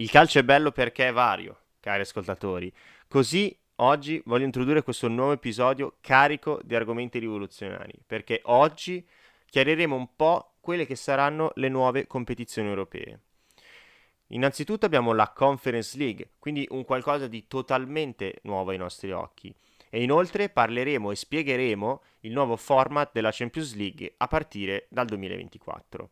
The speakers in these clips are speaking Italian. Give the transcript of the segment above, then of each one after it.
Il calcio è bello perché è vario, cari ascoltatori. Così oggi voglio introdurre questo nuovo episodio carico di argomenti rivoluzionari, perché oggi chiariremo un po' quelle che saranno le nuove competizioni europee. Innanzitutto abbiamo la Conference League, quindi un qualcosa di totalmente nuovo ai nostri occhi. E inoltre parleremo e spiegheremo il nuovo format della Champions League a partire dal 2024.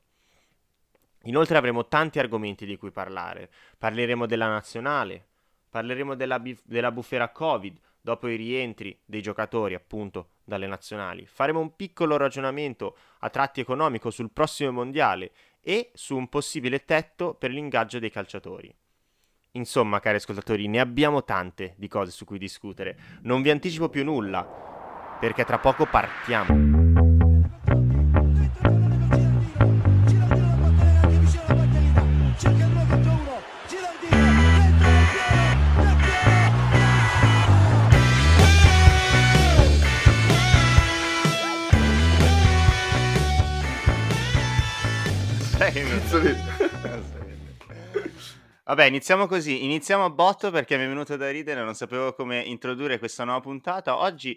Inoltre avremo tanti argomenti di cui parlare. Parleremo della nazionale, parleremo della, bif- della bufera Covid dopo i rientri dei giocatori appunto dalle nazionali. Faremo un piccolo ragionamento a tratti economico sul prossimo mondiale e su un possibile tetto per l'ingaggio dei calciatori. Insomma, cari ascoltatori, ne abbiamo tante di cose su cui discutere. Non vi anticipo più nulla, perché tra poco partiamo. Vabbè, iniziamo così. Iniziamo a botto perché mi è venuto da ridere, non sapevo come introdurre questa nuova puntata. Oggi,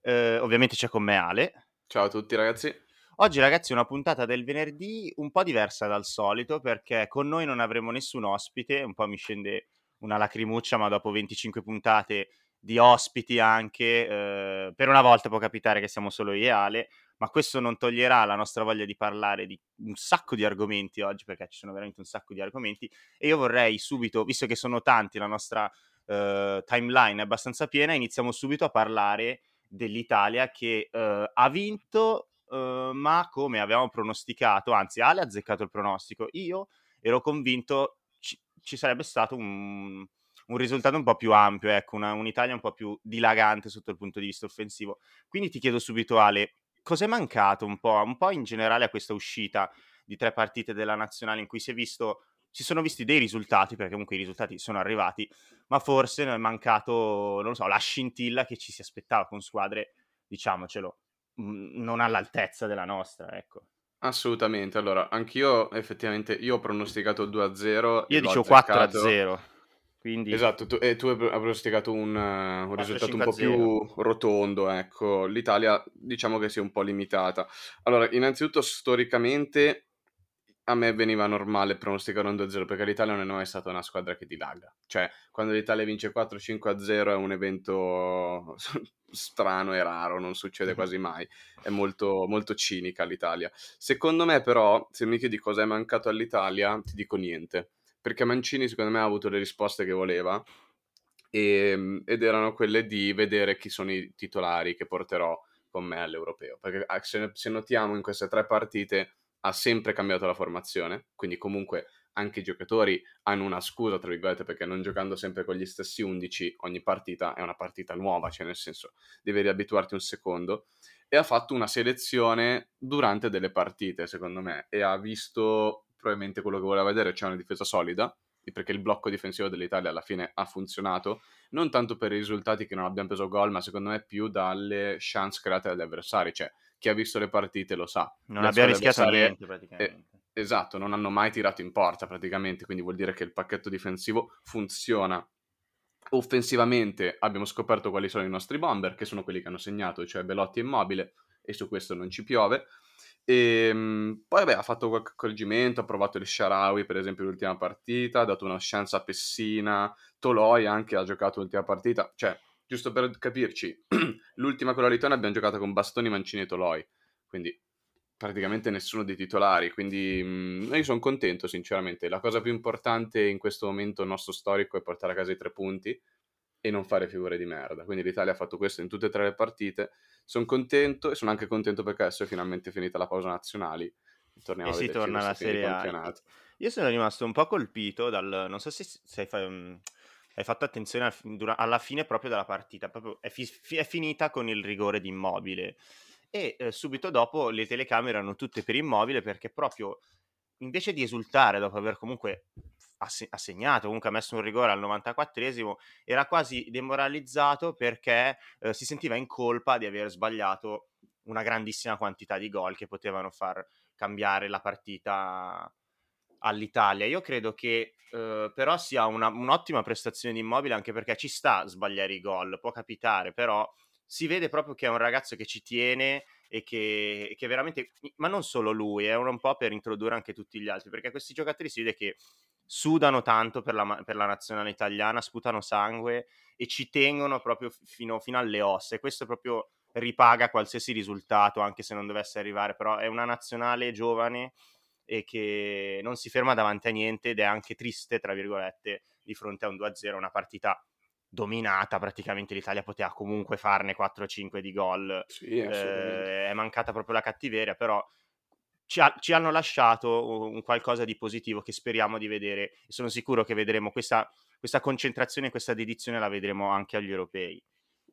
eh, ovviamente, c'è con me Ale. Ciao a tutti, ragazzi. Oggi, ragazzi, è una puntata del venerdì un po' diversa dal solito perché con noi non avremo nessun ospite. Un po' mi scende una lacrimuccia, ma dopo 25 puntate di ospiti anche, eh, per una volta può capitare che siamo solo io e Ale ma questo non toglierà la nostra voglia di parlare di un sacco di argomenti oggi, perché ci sono veramente un sacco di argomenti, e io vorrei subito, visto che sono tanti, la nostra uh, timeline è abbastanza piena, iniziamo subito a parlare dell'Italia che uh, ha vinto, uh, ma come avevamo pronosticato, anzi Ale ha azzeccato il pronostico, io ero convinto ci, ci sarebbe stato un, un risultato un po' più ampio, ecco, una, un'Italia un po' più dilagante sotto il punto di vista offensivo. Quindi ti chiedo subito, Ale, cos'è mancato un po', un po' in generale a questa uscita di tre partite della nazionale in cui si è visto si sono visti dei risultati, perché comunque i risultati sono arrivati, ma forse è mancato, non lo so, la scintilla che ci si aspettava con squadre, diciamocelo, non all'altezza della nostra, ecco. Assolutamente, allora, anch'io effettivamente, io ho pronosticato 2-0. Io dicevo 4-0. Quindi... Esatto, tu, e tu hai pronosticato un, uh, un risultato un po' più rotondo, ecco. L'Italia diciamo che sia un po' limitata. Allora, innanzitutto storicamente a me veniva normale pronosticare un 2-0 perché l'Italia non è mai stata una squadra che dilaga. Cioè, quando l'Italia vince 4-5-0 è un evento strano e raro, non succede quasi mai. È molto, molto cinica l'Italia. Secondo me però, se mi chiedi cosa è mancato all'Italia, ti dico niente perché Mancini secondo me ha avuto le risposte che voleva e, ehm, ed erano quelle di vedere chi sono i titolari che porterò con me all'europeo. Perché ah, se, se notiamo in queste tre partite ha sempre cambiato la formazione, quindi comunque anche i giocatori hanno una scusa, tra virgolette, perché non giocando sempre con gli stessi 11, ogni partita è una partita nuova, cioè nel senso devi riabituarti un secondo. E ha fatto una selezione durante delle partite, secondo me, e ha visto probabilmente quello che voleva vedere, cioè una difesa solida, perché il blocco difensivo dell'Italia alla fine ha funzionato, non tanto per i risultati che non abbiamo preso gol, ma secondo me più dalle chance create dagli avversari, cioè chi ha visto le partite lo sa. Non abbiamo rischiato niente praticamente. Eh, esatto, non hanno mai tirato in porta praticamente, quindi vuol dire che il pacchetto difensivo funziona. Offensivamente abbiamo scoperto quali sono i nostri bomber, che sono quelli che hanno segnato, cioè Belotti e Immobile, e su questo non ci piove. E ehm, poi vabbè, ha fatto qualche accorgimento, ha provato il Sharawi per esempio l'ultima partita, ha dato una chance a Pessina, Toloi anche ha giocato l'ultima partita, cioè giusto per capirci, l'ultima con la Litona abbiamo giocato con Bastoni, Mancini e Toloi, quindi praticamente nessuno dei titolari, quindi mh, io sono contento sinceramente, la cosa più importante in questo momento nostro storico è portare a casa i tre punti e non fare figure di merda, quindi l'Italia ha fatto questo in tutte e tre le partite, sono contento e sono anche contento perché adesso è finalmente finita la pausa nazionali. Torniamo e si torna alla Serie A. Io sono rimasto un po' colpito dal... Non so se, se hai. Mm, hai, fatto attenzione al... alla fine proprio della partita. Proprio è, fi... è, finita con il rigore di Immobile. E eh, subito dopo le telecamere erano tutte per Immobile perché proprio invece di esultare dopo aver comunque ha segnato, comunque ha messo un rigore al 94esimo, era quasi demoralizzato perché eh, si sentiva in colpa di aver sbagliato una grandissima quantità di gol che potevano far cambiare la partita all'Italia. Io credo che eh, però sia una, un'ottima prestazione di Immobile anche perché ci sta a sbagliare i gol, può capitare, però si vede proprio che è un ragazzo che ci tiene e che, che veramente, ma non solo lui, è un po' per introdurre anche tutti gli altri, perché questi giocatori si vede che sudano tanto per la, per la nazionale italiana, sputano sangue e ci tengono proprio fino, fino alle ossa e questo proprio ripaga qualsiasi risultato, anche se non dovesse arrivare, però è una nazionale giovane e che non si ferma davanti a niente ed è anche triste, tra virgolette, di fronte a un 2-0, una partita dominata, praticamente l'Italia poteva comunque farne 4-5 di gol, sì, eh, è mancata proprio la cattiveria, però ci, ha, ci, hanno lasciato un qualcosa di positivo che speriamo di vedere sono sicuro che vedremo questa, questa concentrazione, questa dedizione la vedremo anche agli europei.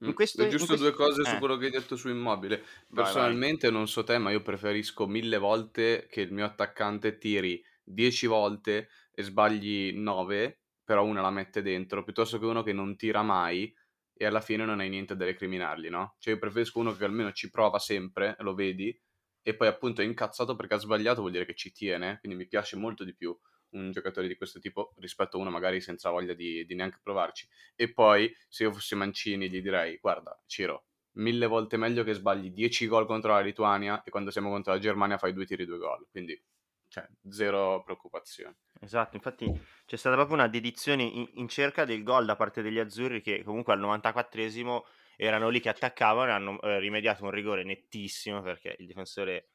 In questo, giusto questo... due cose eh. su quello che hai detto su Immobile. Personalmente vai, vai. non so te, ma io preferisco mille volte che il mio attaccante tiri dieci volte e sbagli nove però una la mette dentro, piuttosto che uno che non tira mai e alla fine non hai niente da recriminargli, no? Cioè io preferisco uno che almeno ci prova sempre, lo vedi, e poi appunto è incazzato perché ha sbagliato, vuol dire che ci tiene, quindi mi piace molto di più un giocatore di questo tipo rispetto a uno magari senza voglia di, di neanche provarci. E poi se io fossi Mancini gli direi, guarda Ciro, mille volte meglio che sbagli 10 gol contro la Lituania e quando siamo contro la Germania fai due tiri due gol, quindi cioè, zero preoccupazione. Esatto, infatti c'è stata proprio una dedizione in, in cerca del gol da parte degli azzurri che comunque al 94esimo erano lì che attaccavano e hanno eh, rimediato un rigore nettissimo perché il difensore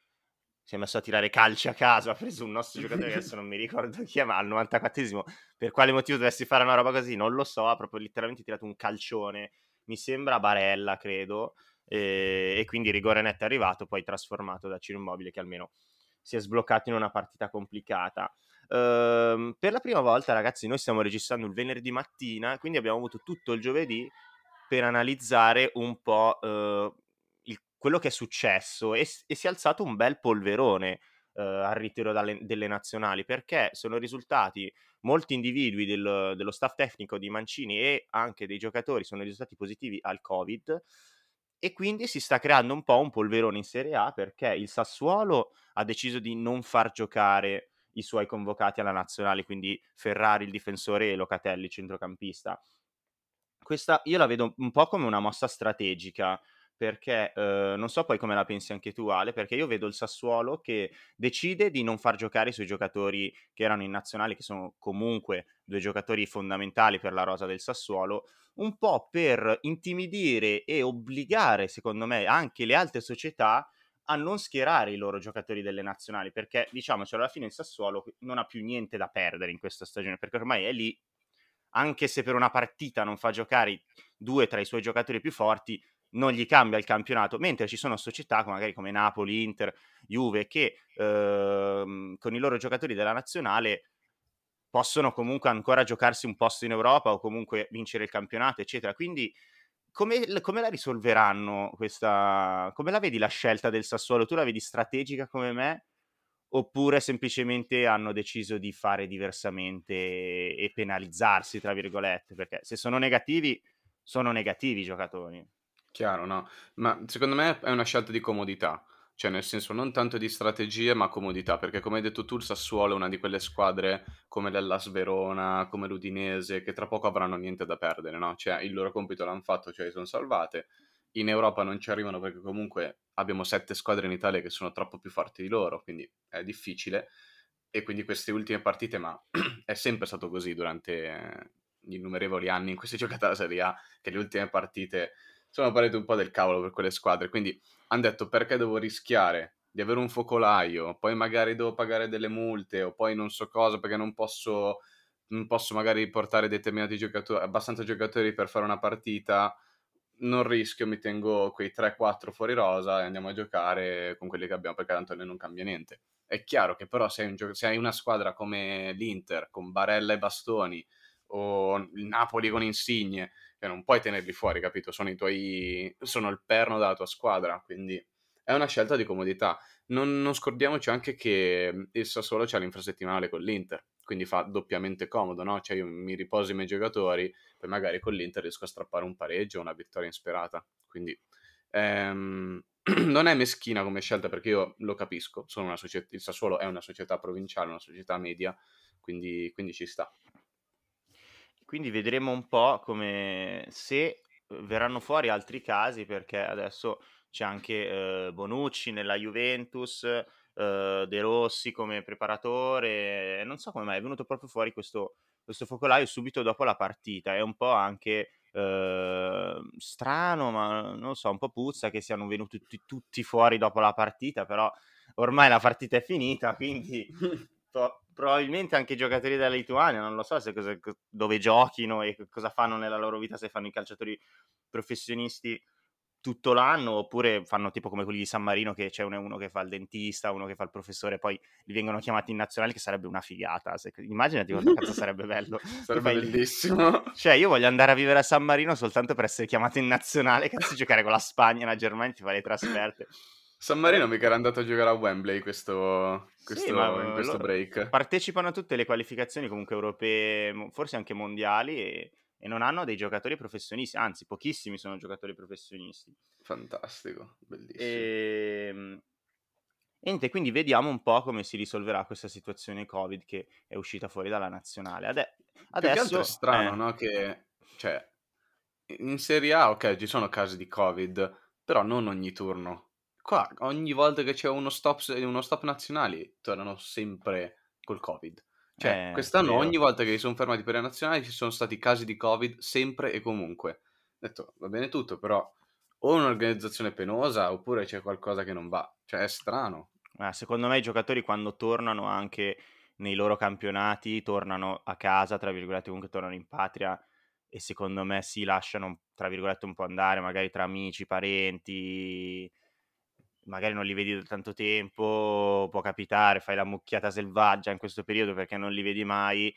si è messo a tirare calci a caso, ha preso un nostro giocatore che adesso non mi ricordo chi è, ma al 94esimo per quale motivo dovessi fare una roba così non lo so, ha proprio letteralmente tirato un calcione, mi sembra Barella credo, e, e quindi rigore netto è arrivato, poi trasformato da Ciro Immobile che almeno si è sbloccato in una partita complicata. Uh, per la prima volta, ragazzi, noi stiamo registrando il venerdì mattina, quindi abbiamo avuto tutto il giovedì per analizzare un po' uh, il, quello che è successo e, e, si è alzato un bel polverone uh, al ritiro dalle, delle nazionali perché sono risultati molti individui del, dello staff tecnico di Mancini e anche dei giocatori sono risultati positivi al Covid e quindi si sta creando un po' un polverone in Serie A perché il Sassuolo ha deciso di non far giocare i suoi convocati alla nazionale, quindi Ferrari il difensore e Locatelli centrocampista. Questa io la vedo un po' come una mossa strategica perché eh, non so poi come la pensi anche tu Ale, perché io vedo il Sassuolo che decide di non far giocare i suoi giocatori che erano in nazionale, che sono comunque due giocatori fondamentali per la rosa del Sassuolo, un po' per intimidire e obbligare, secondo me, anche le altre società a non schierare i loro giocatori delle nazionali, perché diciamocelo, alla fine il Sassuolo non ha più niente da perdere in questa stagione, perché ormai è lì, anche se per una partita non fa giocare due tra i suoi giocatori più forti, non gli cambia il campionato, mentre ci sono società magari come Napoli, Inter, Juve che ehm, con i loro giocatori della nazionale possono comunque ancora giocarsi un posto in Europa o comunque vincere il campionato, eccetera. Quindi come, come, la risolveranno questa... Come la vedi la scelta del Sassuolo? Tu la vedi strategica come me? Oppure semplicemente hanno deciso di fare diversamente e penalizzarsi, tra virgolette? Perché se sono negativi, sono negativi i giocatori. Chiaro, no? Ma secondo me è una scelta di comodità. Cioè, nel senso, non tanto di strategie, ma comodità, perché come hai detto tu, il Sassuolo è una di quelle squadre come l'Ellas Verona, come l'Udinese, che tra poco avranno niente da perdere, no? Cioè, il loro compito l'hanno fatto, cioè sono salvate. In Europa non ci arrivano perché comunque abbiamo sette squadre in Italia che sono troppo più forti di loro, quindi è difficile. E quindi queste ultime partite, ma è sempre stato così durante gli innumerevoli anni in cui si è giocata la Serie A, che le ultime partite sono parete un po' del cavolo per quelle squadre, quindi hanno detto perché devo rischiare di avere un focolaio, poi magari devo pagare delle multe o poi non so cosa perché non posso, non posso magari portare determinati giocatori, abbastanza giocatori per fare una partita, non rischio, mi tengo quei 3-4 fuori rosa e andiamo a giocare con quelli che abbiamo perché tanto non cambia niente. È chiaro che però se hai, un gio- se hai una squadra come l'Inter con Barella e Bastoni o il Napoli con Insigne che non puoi tenerli fuori, capito? Sono i tuoi sono il perno della tua squadra, quindi è una scelta di comodità. Non, non scordiamoci anche che il Sassuolo c'ha l'infrasettimanale con l'Inter, quindi fa doppiamente comodo, no? Cioè io mi riposo i miei giocatori, poi magari con l'Inter riesco a strappare un pareggio una vittoria insperata. Quindi ehm, non è meschina come scelta perché io lo capisco, società, il Sassuolo è una società provinciale, una società media, quindi, quindi ci sta. Quindi vedremo un po' come se verranno fuori altri casi perché adesso c'è anche eh, Bonucci nella Juventus, eh, De Rossi come preparatore, non so come mai è venuto proprio fuori questo, questo focolaio subito dopo la partita, è un po' anche eh, strano, ma non so, un po' puzza che siano venuti tutti, tutti fuori dopo la partita, però ormai la partita è finita, quindi probabilmente anche i giocatori della Lituania, non lo so se cosa, dove giochino e cosa fanno nella loro vita, se fanno i calciatori professionisti tutto l'anno oppure fanno tipo come quelli di San Marino che c'è uno, uno che fa il dentista, uno che fa il professore, poi li vengono chiamati in nazionale che sarebbe una figata. Se, immaginati quanto cazzo sarebbe bello. sarebbe bellissimo. Cioè io voglio andare a vivere a San Marino soltanto per essere chiamato in nazionale, cazzo giocare con la Spagna, la Germania, ti fa le trasferte. San Marino mica era andato a giocare a Wembley questo, questo, sì, in questo break. Partecipano a tutte le qualificazioni comunque europee, forse anche mondiali e, e, non hanno dei giocatori professionisti, anzi pochissimi sono giocatori professionisti. Fantastico, bellissimo. E, ehm, e niente, quindi vediamo un po' come si risolverà questa situazione Covid che è uscita fuori dalla nazionale. Ade- adesso è strano, eh... no? Che cioè, in Serie A, ok, ci sono casi di Covid, però non ogni turno qua ogni volta che c'è uno stop, uno stop nazionali tornano sempre col Covid. Cioè, eh, quest'anno ogni volta che si sono fermati per le nazionali ci sono stati casi di Covid sempre e comunque. Ho detto, va bene tutto, però o un'organizzazione penosa oppure c'è qualcosa che non va. Cioè, è strano. Eh, secondo me i giocatori quando tornano anche nei loro campionati, tornano a casa, tra virgolette, comunque tornano in patria e secondo me si lasciano, tra virgolette, un po' andare, magari tra amici, parenti, magari non li vedi da tanto tempo, può capitare, fai la mucchiata selvaggia in questo periodo perché non li vedi mai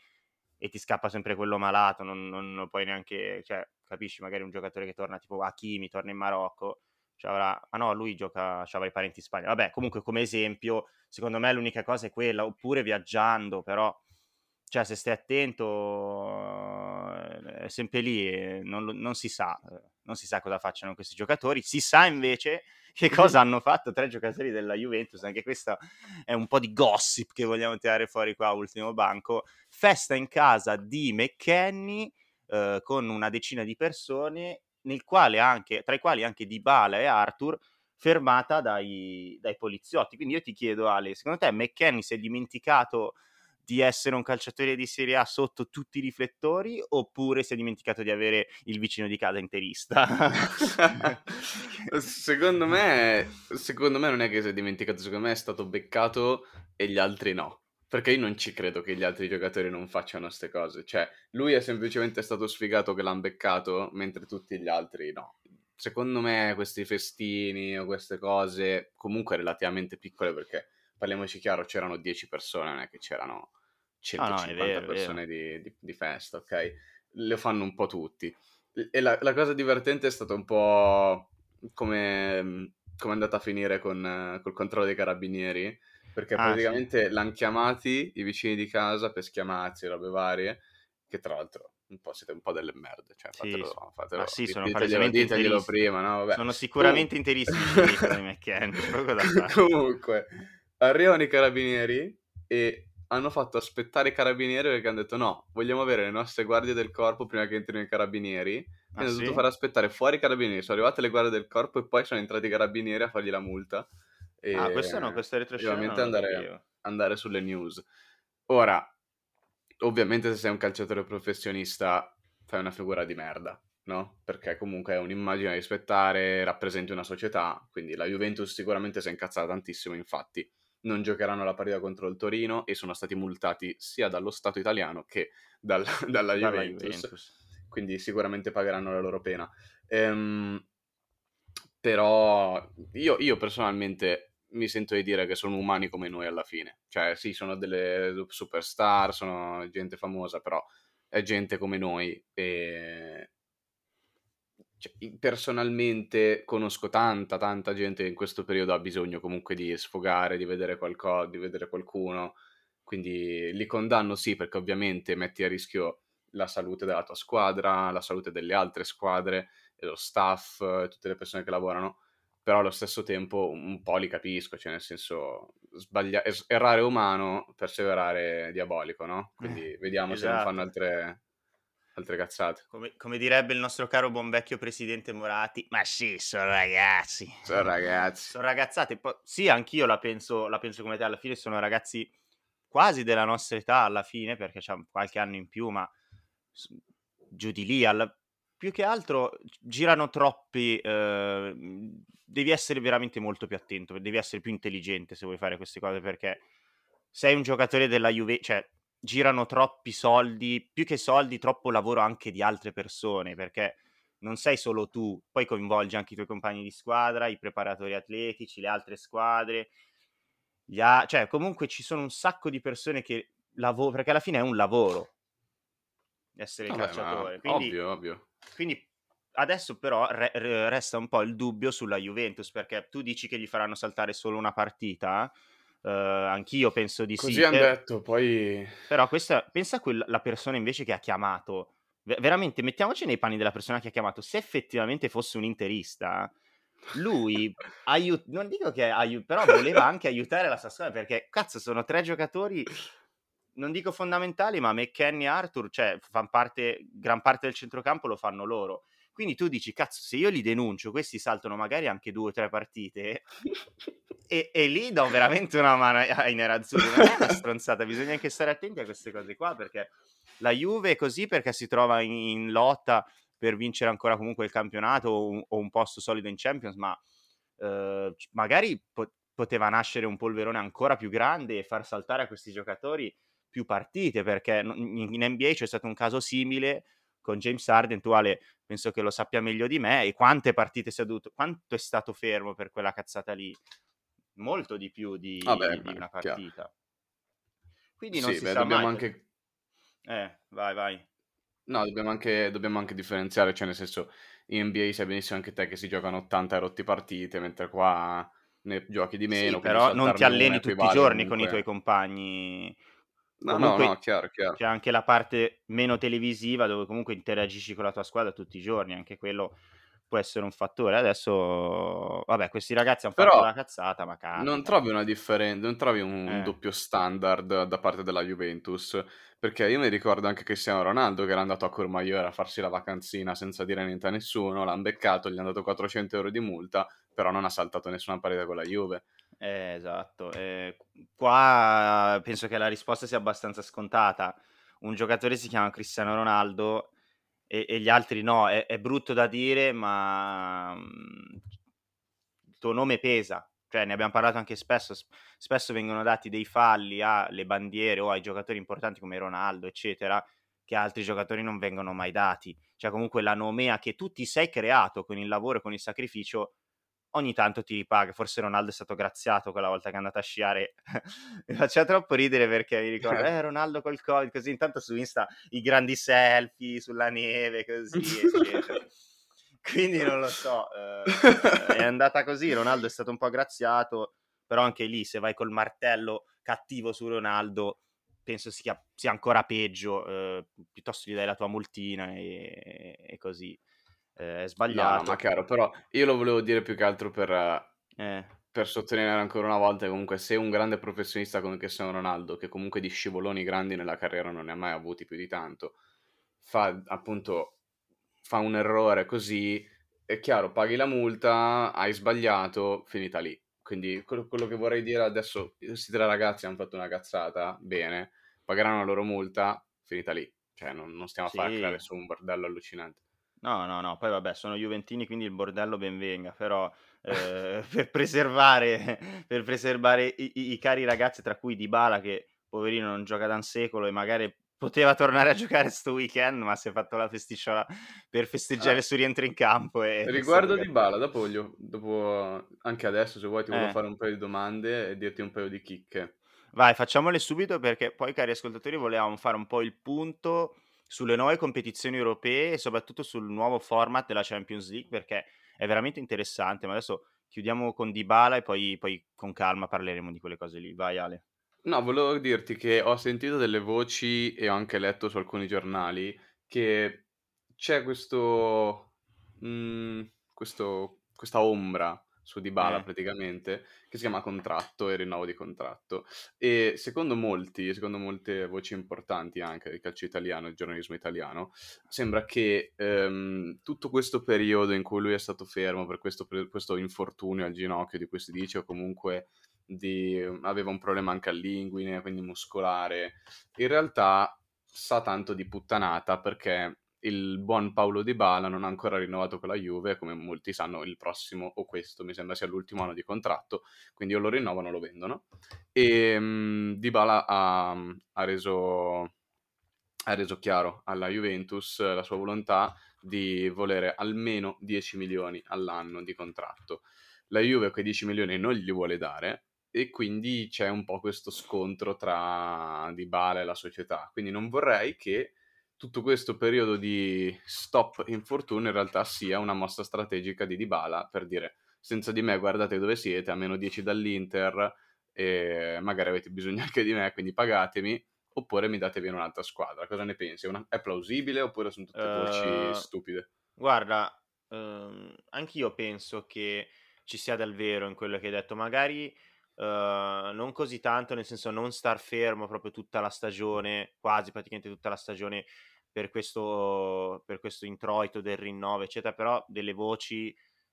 e ti scappa sempre quello malato, non, non, non puoi neanche, cioè, capisci, magari un giocatore che torna tipo Hakimi, torna in Marocco, cioè avrà, ah no, lui gioca, aveva i parenti in Spagna, vabbè, comunque come esempio, secondo me l'unica cosa è quella, oppure viaggiando, però, cioè se stai attento, è sempre lì, non, non si sa, eh, non si sa cosa facciano questi giocatori, si sa invece che cosa hanno fatto tre giocatori della Juventus, anche questo è un po' di gossip che vogliamo tirare fuori qua ultimo banco, festa in casa di McKenny eh, con una decina di persone, anche, tra i quali anche Dybala e Arthur, fermata dai, dai poliziotti. Quindi io ti chiedo Ale, secondo te McKenny si è dimenticato di essere un calciatore di Serie A sotto tutti i riflettori oppure si è dimenticato di avere il vicino di casa interista? secondo, me, secondo me non è che si è dimenticato, secondo me è stato beccato e gli altri no. Perché io non ci credo che gli altri giocatori non facciano queste cose. Cioè, lui è semplicemente stato sfigato che l'hanno beccato, mentre tutti gli altri no. Secondo me questi festini o queste cose, comunque relativamente piccole, perché parliamoci chiaro, c'erano 10 persone, non è che c'erano 150 ah, no, vero, persone di, di, di, festa, ok? Lo fanno un po' tutti. E la, la cosa divertente è stata un po' come, come è andata a finire con col controllo dei carabinieri, perché ah, praticamente sì. l'hanno chiamati i vicini di casa per schiamazzi robe varie, che tra l'altro un po' siete un po' delle merde, cioè fatelo, sì, fatelo, ma sì, sono diteglielo, diteglielo prima, no? Vabbè. Sono sicuramente interissimi di McKenna, Comunque, arrivano i carabinieri e hanno fatto aspettare i carabinieri perché hanno detto no, vogliamo avere le nostre guardie del corpo prima che entrino i carabinieri. Ah, hanno sì? dovuto far aspettare fuori i carabinieri. Sono arrivate le guardie del corpo e poi sono entrati i carabinieri a fargli la multa. E ah, questo no, questo è retroscena. Ovviamente andare, andare sulle news. Ora, ovviamente se sei un calciatore professionista fai una figura di merda, no? Perché comunque è un'immagine da rispettare, rappresenti una società, quindi la Juventus sicuramente si è incazzata tantissimo, infatti non giocheranno la partita contro il Torino e sono stati multati sia dallo Stato italiano che dal, dalla, dalla Juventus. Juventus. Quindi sicuramente pagheranno la loro pena. Ehm, però io, io, personalmente mi sento di dire che sono umani come noi alla fine. Cioè, sì, sono delle superstar, sono gente famosa, però è gente come noi e cioè, personalmente conosco tanta, tanta gente che in questo periodo ha bisogno comunque di sfogare, di vedere qualcosa, di vedere qualcuno. Quindi li condanno sì, perché ovviamente metti a rischio la salute della tua squadra, la salute delle altre squadre, lo staff, tutte le persone che lavorano. però allo stesso tempo un po' li capisco, cioè nel senso sbaglia- errare umano, perseverare diabolico, no? Quindi vediamo esatto. se non fanno esatto. altre, altre cazzate. Come, come, direbbe il nostro caro buon vecchio presidente Morati, ma sì, sono ragazzi. Sono ragazzi. Sono ragazzate. Poi, sì, anch'io la penso, la penso come te, alla fine sono ragazzi quasi della nostra età, alla fine, perché c'ha qualche anno in più, ma giù di lì, alla, più che altro girano troppi. Eh, devi essere veramente molto più attento, devi essere più intelligente se vuoi fare queste cose perché sei un giocatore della Juve, cioè girano troppi soldi, più che soldi, troppo lavoro anche di altre persone perché non sei solo tu, poi coinvolgi anche i tuoi compagni di squadra, i preparatori atletici, le altre squadre, a... cioè comunque ci sono un sacco di persone che lavorano, perché alla fine è un lavoro essere Vabbè, calciatore. Quindi, ovvio, ovvio. Quindi adesso però re- resta un po' il dubbio sulla Juventus, perché tu dici che gli faranno saltare solo una partita. Uh, anch'io penso di Così sì. Così hanno per... detto, poi... Però questa, pensa a quella persona invece che ha chiamato. veramente, mettiamoci nei panni della persona che ha chiamato. Se effettivamente fosse un interista, lui aiut- non dico che aiut- però voleva anche aiutare la Sassuolo perché cazzo sono tre giocatori non dico fondamentali, ma McKenny e Arthur, cioè, fanno parte, gran parte del centrocampo lo fanno loro. Quindi tu dici, cazzo, se io li denuncio, questi saltano magari anche due o tre partite e, e, lì do veramente una mano ai nerazzurri. Non è una stronzata, bisogna anche stare attenti a queste cose qua perché la Juve è così perché si trova in, in lotta per vincere ancora comunque il campionato o un, o un posto solido in Champions, ma eh, magari po- poteva nascere un polverone ancora più grande e far saltare a questi giocatori più partite, perché in NBA c'è stato un caso simile con James Harden, tu Ale penso che lo sappia meglio di me, e quante partite si è dovuto, quanto è stato fermo per quella cazzata lì? Molto di più di, Vabbè, di una partita. Chiaro. Quindi non sì, si beh, sa dobbiamo mai. anche... Eh, vai, vai. No, dobbiamo anche, dobbiamo anche differenziare, cioè nel senso, in NBA sai benissimo anche te che si giocano 80 rotti partite, mentre qua ne giochi di meno. Sì, però non ti alleni tutti i giorni comunque. con i tuoi compagni No, comunque no, no, chiaro, chiaro. C'è anche la parte meno televisiva dove comunque interagisci con la tua squadra tutti i giorni, anche quello può essere un fattore. Adesso, vabbè, questi ragazzi hanno Però fatto la cazzata, ma cazzo. Non trovi una differenza, non trovi un, eh. doppio standard da parte della Juventus? Perché io mi ricordo anche Cristiano Ronaldo che era andato a Courmayeur a farsi la vacanzina senza dire niente a nessuno, l'hanno beccato, gli hanno dato 400 euro di multa, però non ha saltato nessuna parete con la Juve. Eh, esatto. Eh, qua penso che la risposta sia abbastanza scontata. Un giocatore si chiama Cristiano Ronaldo e, e gli altri no. È, è, brutto da dire, ma mm, il tuo nome pesa. Cioè, ne abbiamo parlato anche spesso. Spesso vengono dati dei falli alle bandiere o ai giocatori importanti come Ronaldo, eccetera, che altri giocatori non vengono mai dati. Cioè, comunque la nomea che tu ti sei creato con il lavoro e con il sacrificio ogni tanto ti ripaga. Forse Ronaldo è stato graziato quella volta che è andato a sciare. mi faceva troppo ridere perché mi ricordo, eh, Ronaldo col Covid, così intanto su Insta i grandi selfie sulla neve, così, eccetera. Quindi non lo so, eh, è andata così, Ronaldo è stato un po' graziato, però anche lì se vai col martello cattivo su Ronaldo penso sia, sia ancora peggio, eh, piuttosto gli dai la tua multina e, e così eh, è sbagliato. No, ma chiaro, però io lo volevo dire più che altro per, eh. per sottolineare ancora una volta che comunque sei un grande professionista come Cristiano Ronaldo, che comunque di scivoloni grandi nella carriera non ne ha mai avuti più di tanto, fa appunto fa un errore così, è chiaro, paghi la multa, hai sbagliato, finita lì. Quindi quello, quello che vorrei dire adesso, questi tre ragazzi hanno fatto una cazzata, bene, pagheranno la loro multa, finita lì. Cioè non, non stiamo sì. a fare creare su un bordello allucinante. No, no, no, poi vabbè, sono Juventini, quindi il bordello ben venga, però eh, per preservare, per preservare i, i, i, cari ragazzi, tra cui Dybala, che poverino non gioca da un secolo e magari poteva tornare a giocare sto weekend, ma si è fatto la festicciola per festeggiare ah. il suo rientro in campo. E Riguardo Dybala, dopo, voglio, dopo anche adesso, se vuoi, ti voglio eh. fare un paio di domande e dirti un paio di chicche. Vai, facciamole subito perché poi, cari ascoltatori, volevamo fare un po' il punto sulle nuove competizioni europee e soprattutto sul nuovo format della Champions League perché è veramente interessante. Ma adesso chiudiamo con Dybala e poi, poi con calma parleremo di quelle cose lì. Vai Ale. No, volevo dirti che ho sentito delle voci e ho anche letto su alcuni giornali che c'è questo, mh, questo questa ombra su Dybala eh. praticamente, che si chiama contratto e rinnovo di contratto. E secondo molti, secondo molte voci importanti anche del calcio italiano, del giornalismo italiano, sembra che ehm, tutto questo periodo in cui lui è stato fermo per questo, per questo infortunio al ginocchio di cui si dice, o comunque di, aveva un problema anche all'inguine, quindi muscolare, in realtà sa tanto di puttanata perché il buon Paolo Di Bala non ha ancora rinnovato con la Juve, come molti sanno il prossimo o questo mi sembra sia l'ultimo anno di contratto, quindi o lo rinnovano o lo vendono. E um, Di Bala ha, ha, reso, ha reso chiaro alla Juventus la sua volontà di volere almeno 10 milioni all'anno di contratto. La Juve quei 10 milioni non gli vuole dare e quindi c'è un po' questo scontro tra Di Bala e la società. Quindi non vorrei che tutto questo periodo di stop infortunio in realtà sia una mossa strategica di Dybala per dire senza di me guardate dove siete, a meno 10 dall'Inter e magari avete bisogno anche di me, quindi pagatemi oppure mi date via un'altra squadra. Cosa ne pensi? Una... È plausibile oppure sono tutte voci uh, stupide? Guarda, uh, anch'io penso che ci sia del vero in quello che hai detto, magari Uh, non così tanto, nel senso non star fermo proprio tutta la stagione, quasi praticamente tutta la stagione per questo, per questo introito del rinnovo, eccetera, però delle voci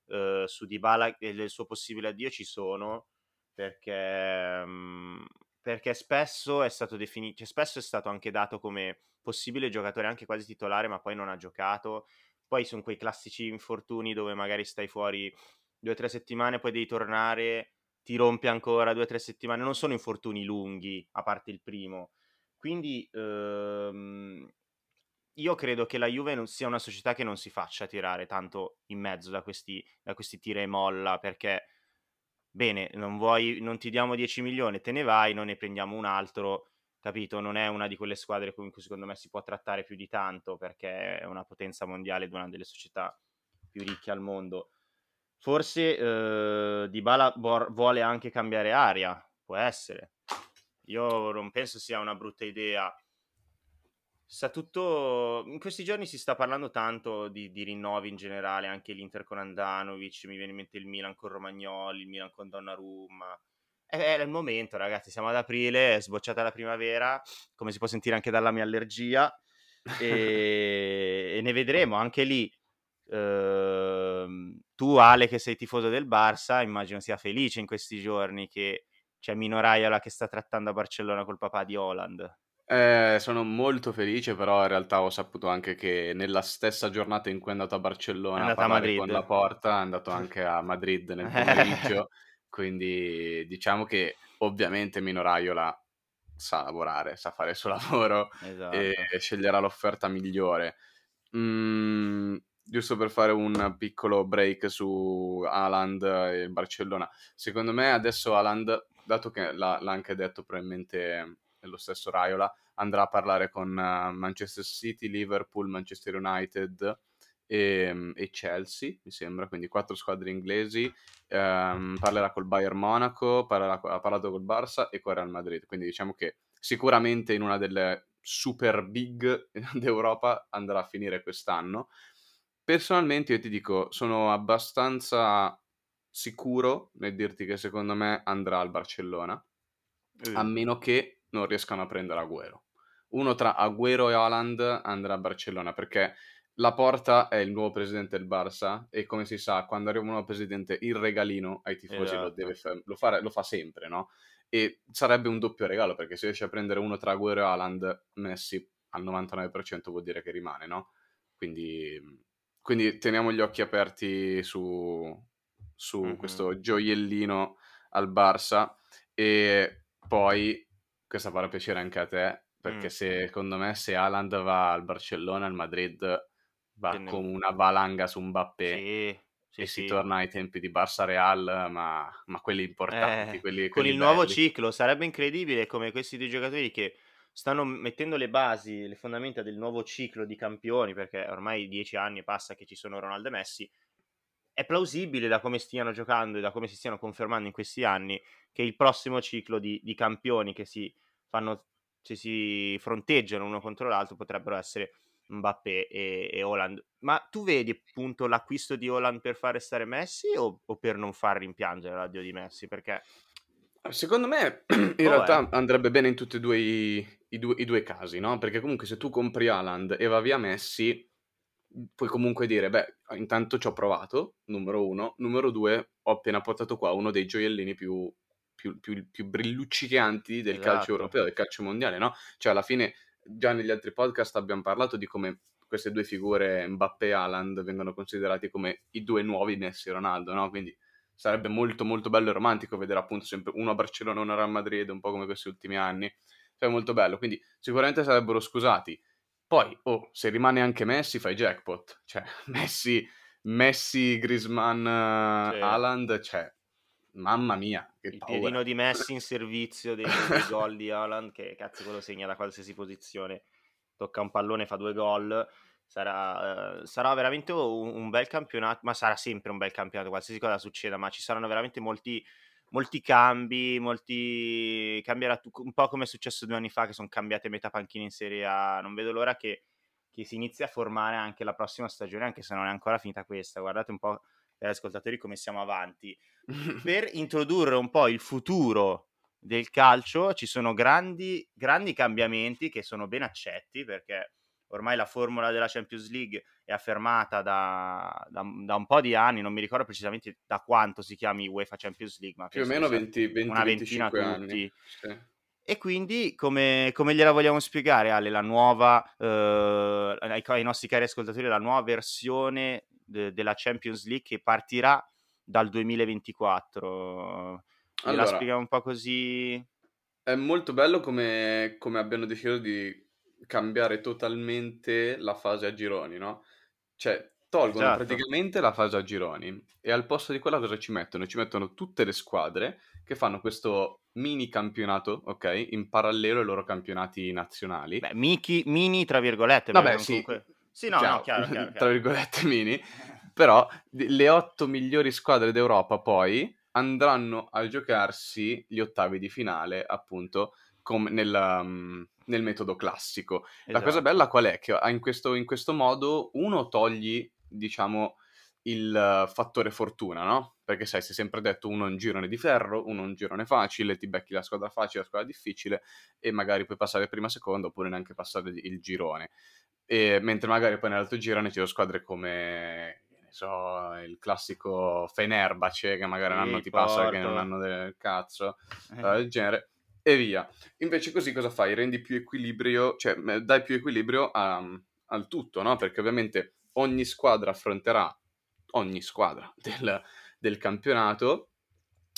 uh, su Dybala e del suo possibile addio ci sono perché, um, perché spesso è stato definito, cioè spesso è stato anche dato come possibile giocatore anche quasi titolare, ma poi non ha giocato. Poi sono quei classici infortuni dove magari stai fuori due o tre settimane, poi devi tornare ti rompe ancora due o tre settimane, non sono infortuni lunghi, a parte il primo. Quindi ehm, io credo che la Juve sia una società che non si faccia tirare tanto in mezzo da questi, da questi tira e molla, perché bene, non, vuoi, non ti diamo 10 milioni, te ne vai, non ne prendiamo un altro, capito? Non è una di quelle squadre con cui secondo me si può trattare più di tanto, perché è una potenza mondiale ed una delle società più ricche al mondo. Forse eh, Dybala vor- vuole anche cambiare aria, può essere. Io non penso sia una brutta idea. Sa tutto... In questi giorni si sta parlando tanto di, di rinnovi in generale, anche l'Inter con Andanovic, mi viene in mente il Milan con Romagnoli, il Milan con Donnarumma. È, è il momento, ragazzi, siamo ad aprile, è sbocciata la primavera, come si può sentire anche dalla mia allergia, e, e ne vedremo anche lì Ehm, tu Ale che sei tifoso del Barça immagino sia felice in questi giorni che c'è Mino Raiola che sta trattando a Barcellona col papà di Holland. Eh, sono molto felice, però in realtà ho saputo anche che nella stessa giornata in cui è andato a Barcellona a parlare a con la porta, è andato anche a Madrid nel pomeriggio, quindi diciamo che ovviamente Mino Raiola sa lavorare, sa fare il suo lavoro esatto. e sceglierà l'offerta migliore. Mm, giusto per fare un piccolo break su Haaland e Barcellona. Secondo me adesso Haaland, dato che l'ha, l'ha anche detto probabilmente lo stesso Raiola, andrà a parlare con uh, Manchester City, Liverpool, Manchester United e, e, Chelsea, mi sembra, quindi quattro squadre inglesi. Um, parlerà col Bayern Monaco, parlerà, ha parlato col Barça e con Real Madrid. Quindi diciamo che sicuramente in una delle super big d'Europa andrà a finire quest'anno. Personalmente io ti dico, sono abbastanza sicuro nel dirti che secondo me andrà al Barcellona, a meno che non riescano a prendere Agüero. Uno tra Agüero e Haaland andrà a Barcellona perché la Porta è il nuovo presidente del Barça e come si sa, quando arriva un nuovo presidente il regalino ai tifosi esatto. lo, fa- lo, fare, lo fa sempre, no? E sarebbe un doppio regalo perché se riesce a prendere uno tra Agüero e Haaland, Messi al 99% vuol dire che rimane, no? Quindi quindi teniamo gli occhi aperti su, su mm-hmm. questo gioiellino al Barça e poi questa farà piacere anche a te perché mm. secondo me se Haaland va al Barcellona, al Madrid va Quindi... come una valanga su Mbappé sì, sì, e sì. si torna ai tempi di Barça Real ma, ma quelli importanti eh, quelli, con quelli il belli. nuovo ciclo sarebbe incredibile come questi due giocatori che stanno mettendo le basi, le fondamenta del nuovo ciclo di campioni, perché ormai dieci anni passa che ci sono Ronaldo e Messi, è plausibile da come stiano giocando e da come si stiano confermando in questi anni che il prossimo ciclo di, di campioni che si fanno, se si fronteggiano uno contro l'altro potrebbero essere Mbappé e, e Holland. Ma tu vedi appunto l'acquisto di Holland per fare stare Messi o, o per non far rimpiangere l'addio di Messi? Perché Secondo me in oh, realtà eh. andrebbe bene in tutti e due i, i, due i, due casi, no? Perché comunque se tu compri Haaland e va via Messi, puoi comunque dire, beh, intanto ci ho provato, numero uno. Numero due, ho appena portato qua uno dei gioiellini più, più, più, più brilluccicanti del esatto. calcio europeo, del calcio mondiale, no? Cioè alla fine, già negli altri podcast abbiamo parlato di come queste due figure, Mbappé e Haaland, vengono considerati come i due nuovi Messi e Ronaldo, no? Quindi sarebbe molto molto bello e romantico vedere appunto sempre uno a Barcellona e uno a Real Madrid, un po' come questi ultimi anni. Cioè molto bello, quindi sicuramente sarebbero scusati. Poi, oh, se rimane anche Messi, fai jackpot. Cioè, Messi, Messi Griezmann, sì. Haaland, cioè, mamma mia, che Il paura. piedino di Messi in servizio dei, dei gol di Haaland, che cazzo quello segna da qualsiasi posizione. Tocca un pallone, fa due gol Sarà, eh, sarà veramente un, un, bel campionato, ma sarà sempre un bel campionato, qualsiasi cosa succeda, ma ci saranno veramente molti, molti cambi, molti... cambierà un po' come è successo due anni fa che sono cambiate metà panchine in Serie A, non vedo l'ora che, che si inizi a formare anche la prossima stagione, anche se non è ancora finita questa, guardate un po' per ascoltatori come siamo avanti. per introdurre un po' il futuro del calcio ci sono grandi, grandi cambiamenti che sono ben accetti perché ormai la formula della Champions League è affermata da, da, da, un po' di anni, non mi ricordo precisamente da quanto si chiami UEFA Champions League, ma più o meno 20, 20, una ventina tutti. Anni. Sì. E quindi come, come, gliela vogliamo spiegare Ale, la nuova, eh, ai, ai, nostri cari ascoltatori, la nuova versione de, della Champions League che partirà dal 2024? Allora, la spieghiamo un po' così? È molto bello come, come abbiano deciso di cambiare totalmente la fase a gironi, no? Cioè, tolgono esatto. praticamente la fase a gironi e al posto di quella cosa ci mettono? Ci mettono tutte le squadre che fanno questo mini campionato, ok? In parallelo ai loro campionati nazionali. Beh, Miki, mini tra virgolette. Vabbè, sì. Comunque... Sì, no, chiaro, no, chiaro, chiaro, Tra virgolette mini. Però le otto migliori squadre d'Europa poi andranno a giocarsi gli ottavi di finale, appunto, com- nel, um, nel, metodo classico. Esatto. La cosa esatto. bella qual è? Che in questo, in questo modo uno togli, diciamo, il fattore fortuna, no? Perché sai, si è sempre detto uno un girone di ferro, uno un girone facile, ti becchi la squadra facile, la squadra difficile e magari puoi passare prima, seconda oppure neanche passare il girone. E, mentre magari poi nell'altro girone ci sono squadre come so, il classico Fenerbace che magari un anno ti passa che non hanno del cazzo, eh. del genere e via. Invece così cosa fai? Rendi più equilibrio, cioè dai più equilibrio a, al tutto, no? Perché ovviamente ogni squadra affronterà ogni squadra del, del campionato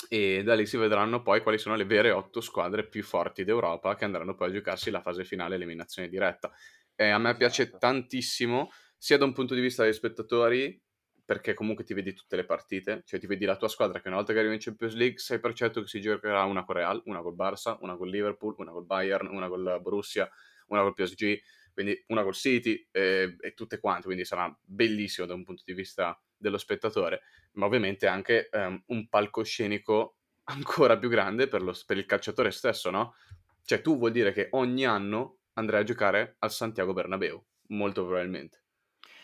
e da lì si vedranno poi quali sono le vere otto squadre più forti d'Europa che andranno poi a giocarsi la fase finale eliminazione diretta. E a me piace esatto. tantissimo, sia da un punto di vista degli spettatori, perché comunque ti vedi tutte le partite, cioè ti vedi la tua squadra che una volta che arriva in Champions League sai per certo che si giocherà una con Real, una col Barça, una col Liverpool, una col Bayern, una col Borussia, una col PSG, quindi una col City e, e tutte quante, quindi sarà bellissimo da un punto di vista dello spettatore, ma ovviamente anche um, un palcoscenico ancora più grande per, lo, per il calciatore stesso, no? Cioè tu vuol dire che ogni anno andrai a giocare al Santiago Bernabeu, molto probabilmente.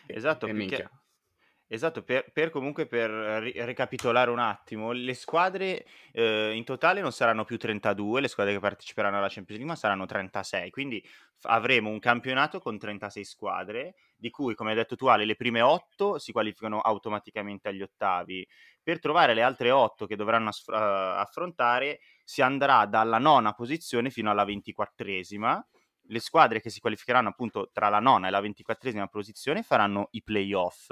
Esatto, e, perché... minchia Esatto, per, per comunque per ri- ricapitolare un attimo, le squadre eh, in totale non saranno più 32, le squadre che parteciperanno alla Champions League, ma saranno 36, quindi f- avremo un campionato con 36 squadre, di cui, come hai detto tu Ale, le prime 8 si qualificano automaticamente agli ottavi. Per trovare le altre 8 che dovranno aff- affrontare si andrà dalla nona posizione fino alla ventiquattresima le squadre che si qualificheranno appunto tra la nona e la ventiquattresima posizione faranno i playoff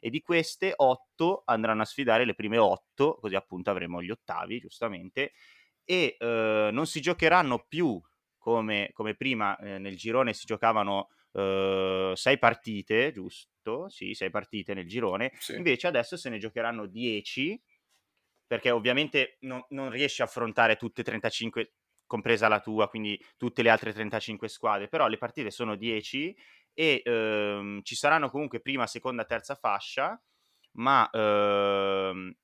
e di queste otto andranno a sfidare le prime otto, così appunto avremo gli ottavi, giustamente, e eh, non si giocheranno più come, come prima eh, nel girone si giocavano eh, sei partite, giusto? Sì, sei partite nel girone, sì. invece adesso se ne giocheranno dieci perché ovviamente non, non riesci a affrontare tutte e 35 compresa la tua, quindi tutte le altre 35 squadre, però le partite sono 10 e ehm, ci saranno comunque prima, seconda, terza fascia, ma ehm,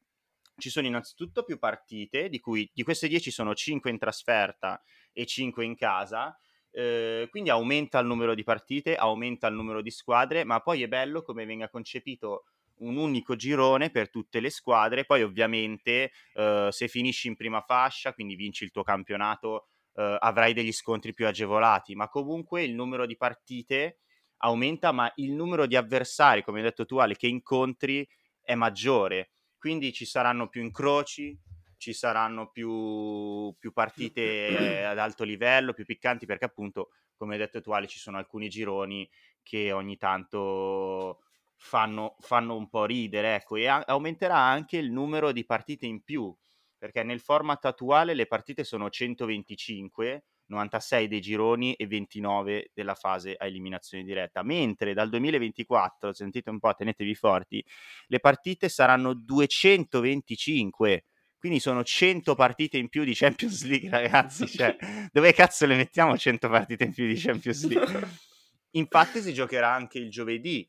ci sono innanzitutto più partite, di cui di queste 10 sono 5 in trasferta e 5 in casa, Eh, quindi aumenta il numero di partite, aumenta il numero di squadre, ma poi è bello come venga concepito un unico girone per tutte le squadre. Poi, ovviamente, eh, se finisci in prima fascia, quindi vinci il tuo campionato, eh, avrai degli scontri più agevolati. Ma comunque il numero di partite aumenta, ma il numero di avversari, come hai detto tu, Ale, che incontri è maggiore. Quindi ci saranno più incroci, ci saranno più, più partite ad alto livello, più piccanti, perché appunto, come hai detto tu Ale, ci sono alcuni gironi che ogni tanto fanno, fanno un po' ridere, ecco, e a- aumenterà anche il numero di partite in più, perché nel format attuale le partite sono 125, 96 dei gironi e 29 della fase a eliminazione diretta, mentre dal 2024, sentite un po', tenetevi forti, le partite saranno 225 quindi sono 100 partite in più di Champions League, ragazzi. Cioè, dove cazzo le mettiamo 100 partite in più di Champions League? Infatti si giocherà anche il giovedì.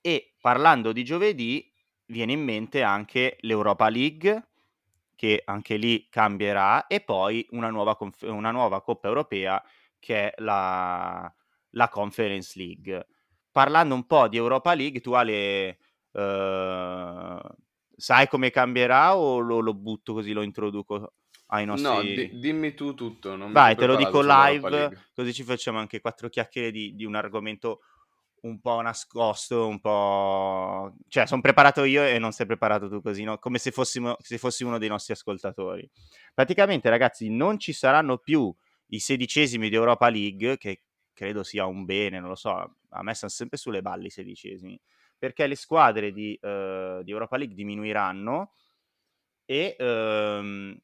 E parlando di giovedì, viene in mente anche l'Europa League, che anche lì cambierà, e poi una nuova, conf- una nuova Coppa Europea, che è la, la Conference League. Parlando un po' di Europa League, tu Ale... Uh, sai come cambierà o lo, lo, butto così, lo introduco ai nostri... No, di, dimmi tu tutto. Vai, te lo dico live, così ci facciamo anche quattro chiacchiere di, di un argomento un po' nascosto, un po'... Cioè, sono preparato io e non sei preparato tu così, no? Come se, fossimo, se fossi uno dei nostri ascoltatori. Praticamente, ragazzi, non ci saranno più i sedicesimi di Europa League, che credo sia un bene, non lo so, a me stanno sempre sulle balle i sedicesimi perché le squadre di, uh, di Europa League diminuiranno e um,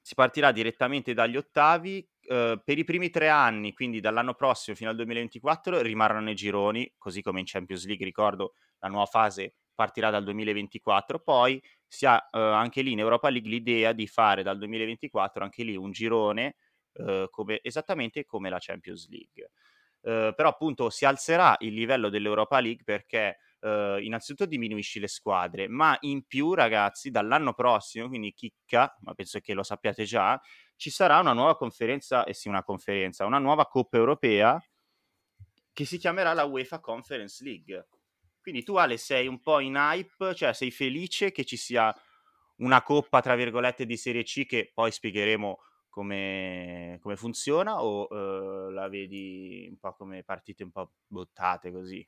si partirà direttamente dagli ottavi. Uh, per i primi tre anni, quindi dall'anno prossimo fino al 2024, rimarranno i gironi, così come in Champions League, ricordo, la nuova fase partirà dal 2024, poi si ha uh, anche lì in Europa League l'idea di fare dal 2024 anche lì un girone uh, come, esattamente come la Champions League. Uh, però appunto si alzerà il livello dell'Europa League perché Uh, innanzitutto diminuisci le squadre, ma in più, ragazzi, dall'anno prossimo, quindi chicca, ma penso che lo sappiate già, ci sarà una nuova conferenza, e eh sì, una conferenza, una nuova Coppa Europea che si chiamerà la UEFA Conference League. Quindi tu, Ale, sei un po' in hype, cioè sei felice che ci sia una coppa, tra virgolette, di Serie C che poi spiegheremo come, come funziona o uh, la vedi un po' come partite un po' buttate così?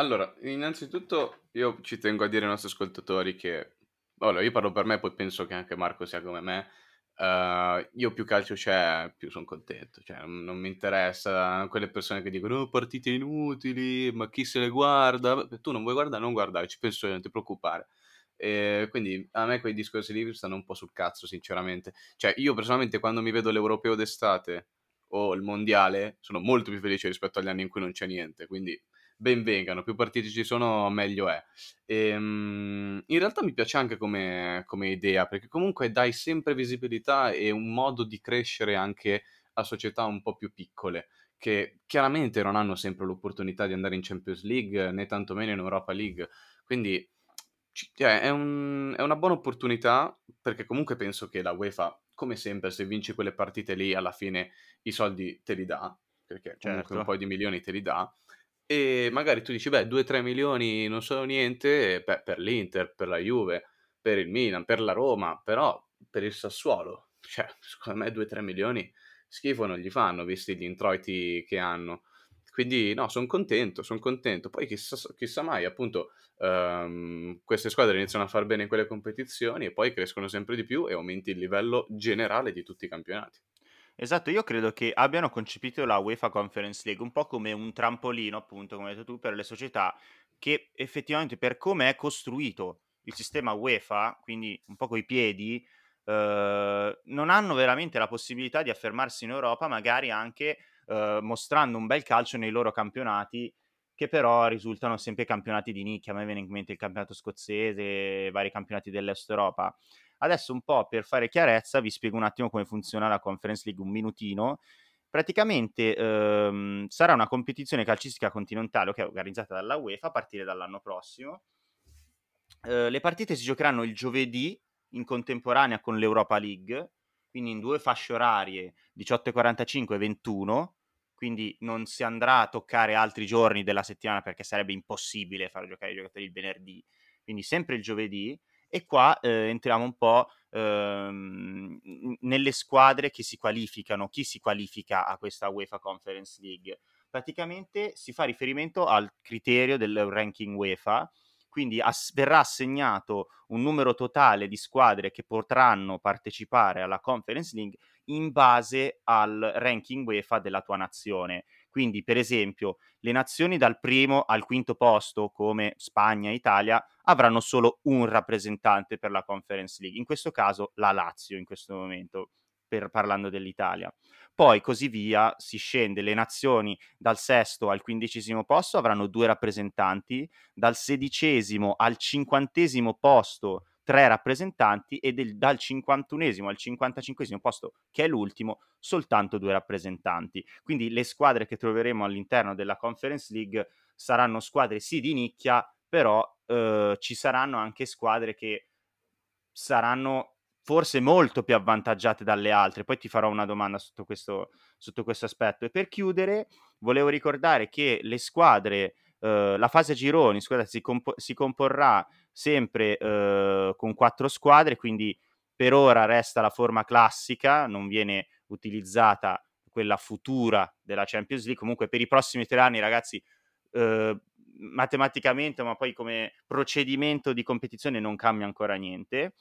Allora, innanzitutto io ci tengo a dire ai nostri ascoltatori che, allora, io parlo per me, poi penso che anche Marco sia come me. Uh, io più calcio c'è, più sono contento. Cioè, non, non, mi interessa quelle persone che dicono oh, partite inutili, ma chi se le guarda? Tu non vuoi guardare, non guardare, ci penso io, non ti preoccupare. E quindi a me quei discorsi lì stanno un po' sul cazzo, sinceramente. Cioè, io personalmente quando mi vedo l'europeo d'estate o il mondiale, sono molto più felice rispetto agli anni in cui non c'è niente. Quindi ben vengano, più partiti ci sono meglio è. E, um, in realtà mi piace anche come, come, idea, perché comunque dai sempre visibilità e un modo di crescere anche a società un po' più piccole, che chiaramente non hanno sempre l'opportunità di andare in Champions League, né tantomeno in Europa League. Quindi cioè, è, un, è una buona opportunità, perché comunque penso che la UEFA, come sempre, se vinci quelle partite lì, alla fine i soldi te li dà, perché comunque certo. un po' di milioni te li dà e magari tu dici, beh, 2-3 milioni non sono niente beh, per l'Inter, per la Juve, per il Milan, per la Roma, però per il Sassuolo, cioè, secondo me 2-3 milioni schifo non gli fanno, visti gli introiti che hanno. Quindi no, sono contento, sono contento. Poi chissà, chissà mai, appunto, um, queste squadre iniziano a far bene in quelle competizioni e poi crescono sempre di più e aumenti il livello generale di tutti i campionati. Esatto, io credo che abbiano concepito la UEFA Conference League un po' come un trampolino, appunto, come hai detto tu, per le società che effettivamente per come è costruito il sistema UEFA, quindi un po' coi piedi, eh, non hanno veramente la possibilità di affermarsi in Europa, magari anche eh, mostrando un bel calcio nei loro campionati, che però risultano sempre campionati di nicchia. A me viene in mente il campionato scozzese, vari campionati dell'Est Europa. Adesso un po' per fare chiarezza vi spiego un attimo come funziona la Conference League, un minutino. Praticamente ehm, sarà una competizione calcistica continentale che è organizzata dalla UEFA a partire dall'anno prossimo. Eh, le partite si giocheranno il giovedì in contemporanea con l'Europa League, quindi in due fasce orarie 18.45 e 21, quindi non si andrà a toccare altri giorni della settimana perché sarebbe impossibile far giocare i giocatori il venerdì, quindi sempre il giovedì e qua eh, entriamo un po' ehm, nelle squadre che si qualificano, chi si qualifica a questa UEFA Conference League. Praticamente si fa riferimento al criterio del ranking UEFA, quindi ass- verrà assegnato un numero totale di squadre che potranno partecipare alla Conference League in base al ranking UEFA della tua nazione. Quindi, per esempio, le nazioni dal primo al quinto posto, come Spagna e Italia, avranno solo un rappresentante per la Conference League, in questo caso la Lazio in questo momento, per, parlando dell'Italia. Poi così via si scende, le nazioni dal sesto al quindicesimo posto avranno due rappresentanti, dal sedicesimo al cinquantesimo posto tre rappresentanti e del, dal 51esimo al 55esimo posto, che è l'ultimo, soltanto due rappresentanti. Quindi le squadre che troveremo all'interno della Conference League saranno squadre sì di nicchia, però eh, ci saranno anche squadre che saranno forse molto più avvantaggiate dalle altre. Poi ti farò una domanda sotto questo, sotto questo aspetto. E per chiudere, volevo ricordare che le squadre, eh, la fase gironi, scusate, si, comp- si comporrà sempre eh, con quattro squadre, quindi per ora resta la forma classica, non viene utilizzata quella futura della Champions League. Comunque per i prossimi tre anni, ragazzi, eh, matematicamente, ma poi come procedimento di competizione non cambia ancora niente.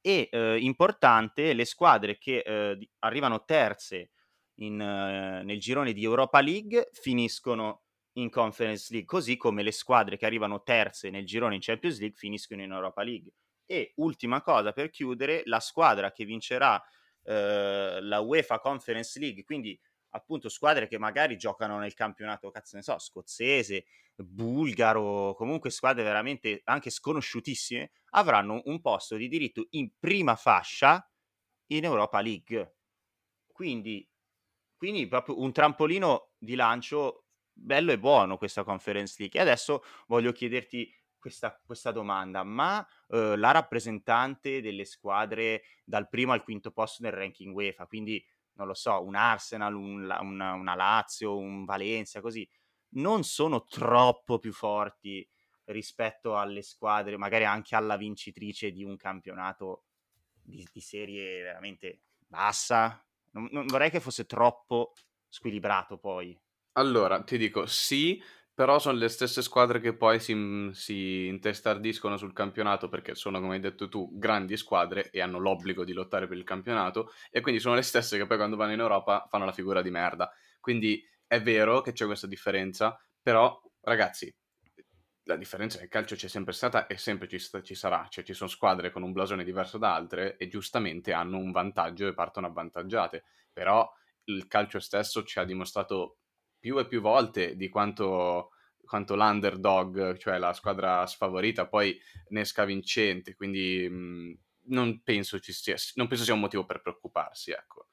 E eh, importante, le squadre che eh, arrivano terze in, nel girone di Europa League finiscono in Conference League, così come le squadre che arrivano terze nel girone in Champions League finiscono in Europa League. E ultima cosa per chiudere, la squadra che vincerà eh, la UEFA Conference League, quindi appunto squadre che magari giocano nel campionato, cazzo ne so, scozzese, bulgaro, comunque squadre veramente anche sconosciutissime, avranno un posto di diritto in prima fascia in Europa League. Quindi, quindi proprio un trampolino di lancio bello e buono questa Conference League. E adesso voglio chiederti questa, questa domanda, ma eh, la rappresentante delle squadre dal primo al quinto posto nel ranking UEFA, quindi non lo so, un Arsenal, un, una, una Lazio, un Valencia, così, non sono troppo più forti rispetto alle squadre, magari anche alla vincitrice di un campionato di, di serie veramente bassa. Non, non vorrei che fosse troppo squilibrato poi. Allora, ti dico sì, però sono le stesse squadre che poi si, mhmm, si intestardiscono sul campionato perché sono, come hai detto tu, grandi squadre e hanno l'obbligo di lottare per il campionato e quindi sono le stesse che poi quando vanno in Europa fanno la figura di merda. Quindi è vero che c'è questa differenza, però ragazzi, la differenza nel calcio c'è sempre stata e sempre ci, sta, ci, sarà, cioè ci sono squadre con un blasone diverso da altre e giustamente hanno un vantaggio e partono avvantaggiate, però il calcio stesso ci ha dimostrato più e più volte di quanto, quanto l'underdog, cioè la squadra sfavorita, poi ne esca vincente, quindi mh, mhmm, non, penso sia, non penso sia un motivo per preoccuparsi, ecco.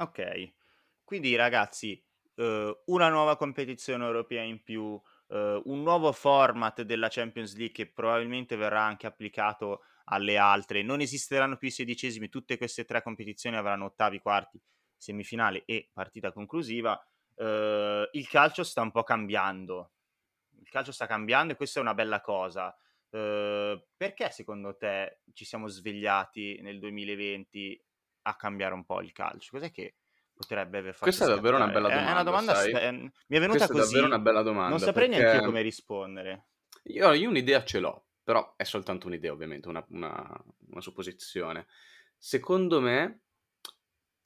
Ok, quindi ragazzi, eh, una nuova competizione europea in più, eh, un nuovo format della Champions League che probabilmente verrà anche applicato alle altre, non esisteranno più i sedicesimi, tutte queste tre competizioni avranno ottavi, quarti, semifinale e partita conclusiva, eh, il calcio sta un po' cambiando. Il calcio sta cambiando e questa è una bella cosa. Eh, perché secondo te ci siamo svegliati nel 2020 a cambiare un po' il calcio? Cos'è che potrebbe aver fatto Questa è davvero una bella domanda. È una domanda? Sta- mi è venuta Questa così. è davvero una bella domanda. Non saprei neanche io come rispondere. Io, io, un'idea ce l'ho, però è soltanto un'idea, ovviamente, una, una, una supposizione. Secondo me,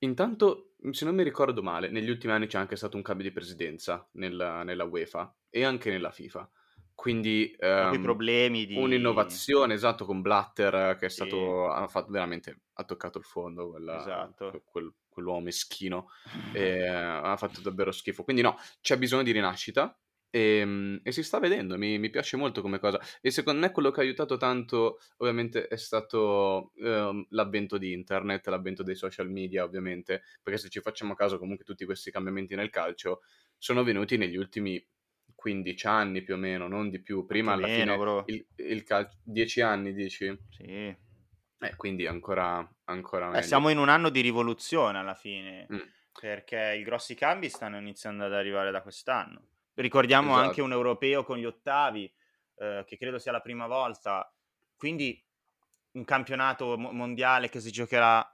Intanto, se non mi ricordo male, negli ultimi anni c'è anche stato un cambio di presidenza nella, nella UEFA e anche nella FIFA. Quindi problemi di... un'innovazione, esatto, con Blatter che è stato, sì. ha fatto veramente, ha toccato il fondo, quella, esatto. quel, quell'uomo meschino, e, ha fatto davvero schifo. Quindi no, c'è bisogno di rinascita, e, ehm, e, si sta vedendo, mi, mi, piace molto come cosa. E secondo me quello che ha aiutato tanto, ovviamente, è stato eh, l'avvento di internet, l'avvento dei social media, ovviamente, perché se ci facciamo caso, comunque tutti questi cambiamenti nel calcio sono venuti negli ultimi 15 anni più o meno, non di più. Prima alla meno, fine, bro. il, il calcio, 10 anni dici? Sì. Eh, quindi ancora, ancora Eh, siamo in un anno di rivoluzione alla fine, Mm. perché i grossi cambi stanno iniziando ad arrivare da quest'anno. Ricordiamo anche Esatto. un europeo con gli ottavi, eh, che credo sia la prima volta, quindi un campionato mo- mondiale che si giocherà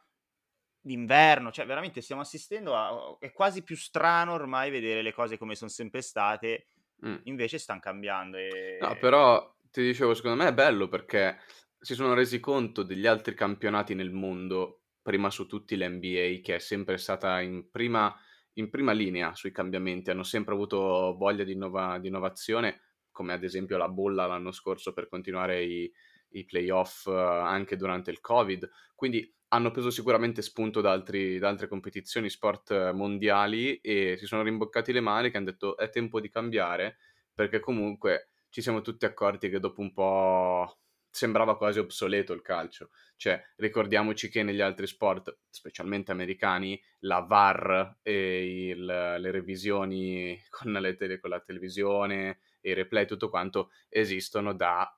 d'inverno, cioè veramente stiamo assistendo a... è quasi più strano ormai vedere le cose come sono sempre state, Mm. invece stanno cambiando e... No, però ti dicevo, secondo me è bello perché si sono resi conto degli altri campionati nel mondo, prima su tutti l'NBA, che è sempre stata in prima, in prima linea sui cambiamenti, hanno sempre avuto voglia di, innova- di innovazione, come ad esempio la bolla l'anno scorso per continuare i, i playoff eh, anche durante il Covid. Quindi hanno preso sicuramente spunto da, altri- da altre competizioni sport eh, mondiali e si sono rimboccati le mani che hanno detto è tempo di cambiare perché comunque ci siamo tutti accorti che dopo un po' sembrava quasi obsoleto il calcio. Cioè, ricordiamoci che negli altri sport, specialmente americani, la VAR e il, le revisioni con, le tele, con la televisione e i replay, tutto quanto, esistono da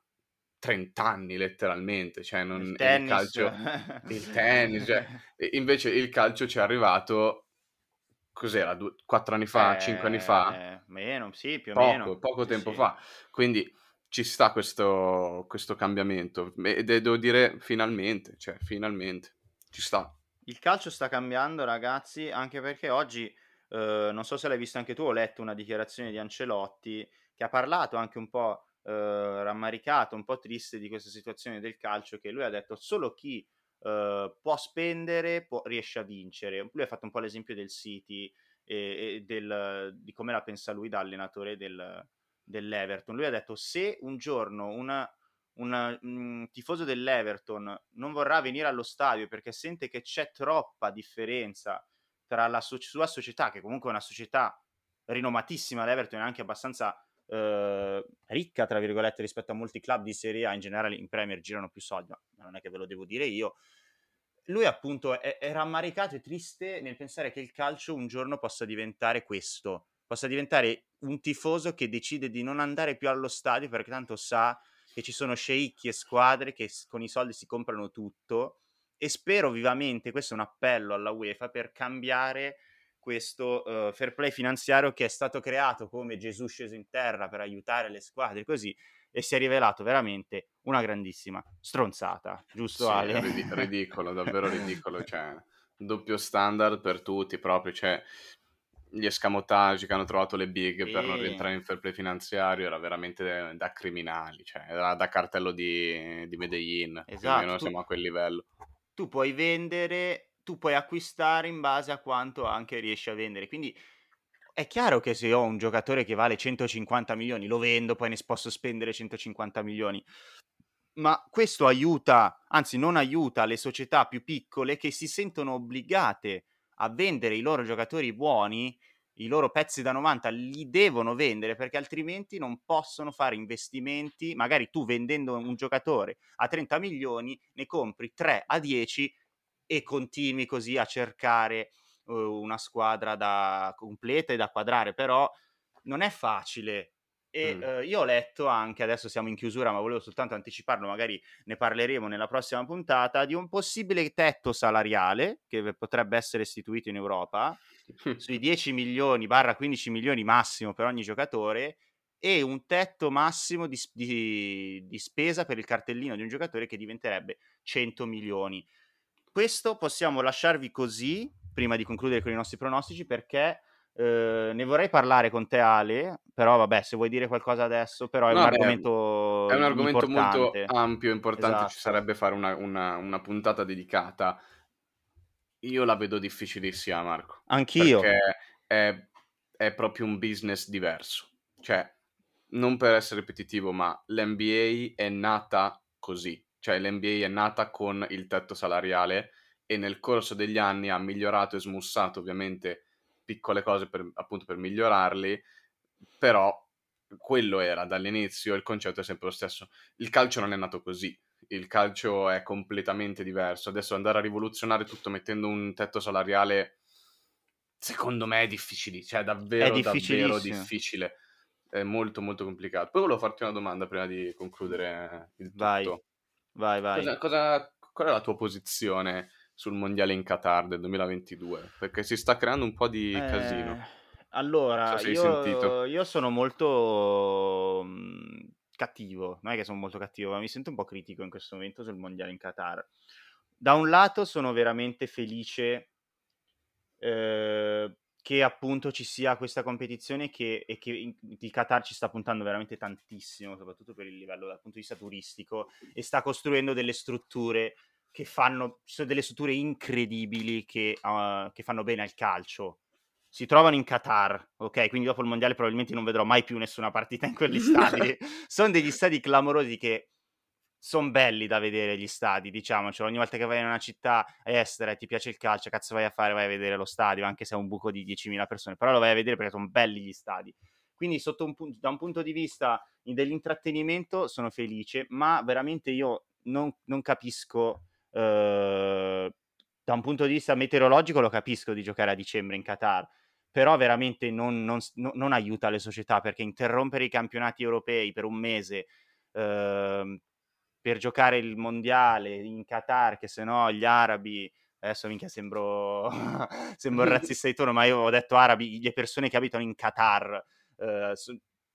30 anni letteralmente. Cioè, non, il il tennis, calcio, il tennis, cioè, invece il calcio ci è arrivato cos'era, due, quattro anni fa, Eh, cinque anni fa? Meno, sì, più o Poco, meno. poco tempo sì. fa. Quindi ci sta questo, questo cambiamento. E devo dire finalmente, cioè finalmente, ci sta. Il calcio sta cambiando, ragazzi, anche perché oggi, eh, non so se l'hai visto anche tu, ho letto una dichiarazione di Ancelotti che ha parlato anche un po' eh, rammaricato, un po' triste di questa situazione del calcio, che lui ha detto solo chi eh, può spendere può- riesce a vincere. Lui ha fatto un po' l'esempio del City e, e del- di come la pensa lui da allenatore del, dell'Everton. Lui ha detto se un giorno un tifoso dell'Everton non vorrà venire allo stadio perché sente che c'è troppa differenza tra la so- sua società, che comunque è una società rinomatissima, l'Everton è anche abbastanza eh, ricca, tra virgolette, rispetto a molti club di Serie A, in generale in Premier girano più soldi, ma non è che ve lo devo dire io. Lui appunto è, è rammaricato e triste nel pensare che il calcio un giorno possa diventare questo, possa diventare un tifoso che decide di non andare più allo stadio perché tanto sa che ci sono sceicchi e squadre che con i soldi si comprano tutto e spero vivamente, questo è un appello alla UEFA per cambiare questo uh, fair play finanziario che è stato creato come Gesù sceso in terra per aiutare le squadre così e si è rivelato veramente una grandissima stronzata, giusto sì, Ale? Rid- ridicolo, davvero ridicolo, cioè doppio standard per tutti proprio, cioè gli escamotage che hanno trovato le big sì. per non rientrare in fair play finanziario era veramente da criminali, cioè era da cartello di, di Medellin, esatto, più o meno tu, siamo a quel livello. Tu puoi vendere, tu puoi acquistare in base a quanto anche riesci a vendere, quindi è chiaro che se ho un giocatore che vale 150 milioni lo vendo, poi ne posso spendere 150 milioni, ma questo aiuta, anzi non aiuta le società più piccole che si sentono obbligate a vendere i loro giocatori buoni, i loro pezzi da 90 li devono vendere perché altrimenti non possono fare investimenti, magari tu vendendo un giocatore a 30 milioni ne compri 3 a 10 e continui così a cercare uh, una squadra da completa e da quadrare, però non è facile. E mm. uh, io ho letto anche, adesso siamo in chiusura, ma volevo soltanto anticiparlo, magari ne parleremo nella prossima puntata, di un possibile tetto salariale che potrebbe essere istituito in Europa sui 10 milioni barra 15 milioni massimo per ogni giocatore e un tetto massimo di, di, di spesa per il cartellino di un giocatore che diventerebbe 100 milioni. Questo possiamo lasciarvi così prima di concludere con i nostri pronostici perché eh, ne vorrei parlare con te Ale, però vabbè se vuoi dire qualcosa adesso, però è no, un beh, argomento È un argomento importante. molto ampio, importante, esatto. ci sarebbe fare una, una, una, puntata dedicata. Io la vedo difficilissima Marco. Anch'io. Perché è, è proprio un business diverso. Cioè, non per essere ripetitivo, ma l'NBA è nata così. Cioè, l'NBA è nata con il tetto salariale e nel corso degli anni ha migliorato e smussato ovviamente piccole cose per, appunto per migliorarli, però quello era dall'inizio, il concetto è sempre lo stesso. Il calcio non è nato così, il calcio è completamente diverso. Adesso andare a rivoluzionare tutto mettendo un tetto salariale, secondo me è difficile, cioè davvero, è davvero difficile. È molto molto complicato. Poi volevo farti una domanda prima di concludere il tutto. Vai, vai, vai. Cosa, cosa, qual è la tua posizione sul mondiale in Qatar del 2022? Perché si sta creando un po' di Eh, casino. allora, So io, io sono molto mh, cattivo, non è che sono molto cattivo, ma mi sento un po' critico in questo momento sul mondiale in Qatar. Da un lato sono veramente felice eh, che appunto ci sia questa competizione che, e che in- il Qatar ci sta puntando veramente tantissimo, soprattutto per il livello dal punto di vista turistico, e sta costruendo delle strutture che fanno, ci sono delle strutture incredibili che, uh, che fanno bene al calcio. Si trovano in Qatar, ok? Quindi dopo il mondiale probabilmente non vedrò mai più nessuna partita in quegli stadi. sono degli stadi clamorosi che sono belli da vedere gli stadi, diciamocelo. Ogni volta che vai in una città estera e ti piace il calcio, cazzo vai a fare? Vai a vedere lo stadio, anche se è un buco di 10.000 persone, però lo vai a vedere perché sono belli gli stadi. Quindi un punto, da un punto di vista dell'intrattenimento sono felice, ma veramente io non, non capisco eh, da un punto di vista meteorologico lo capisco di giocare a dicembre in Qatar, però veramente non, non, non aiuta le società perché interrompere i campionati europei per un mese eh, per giocare il mondiale in Qatar, che se no gli arabi adesso minchia sembro, sembro un razzista di tono, ma io ho detto arabi, le persone che abitano in Qatar eh,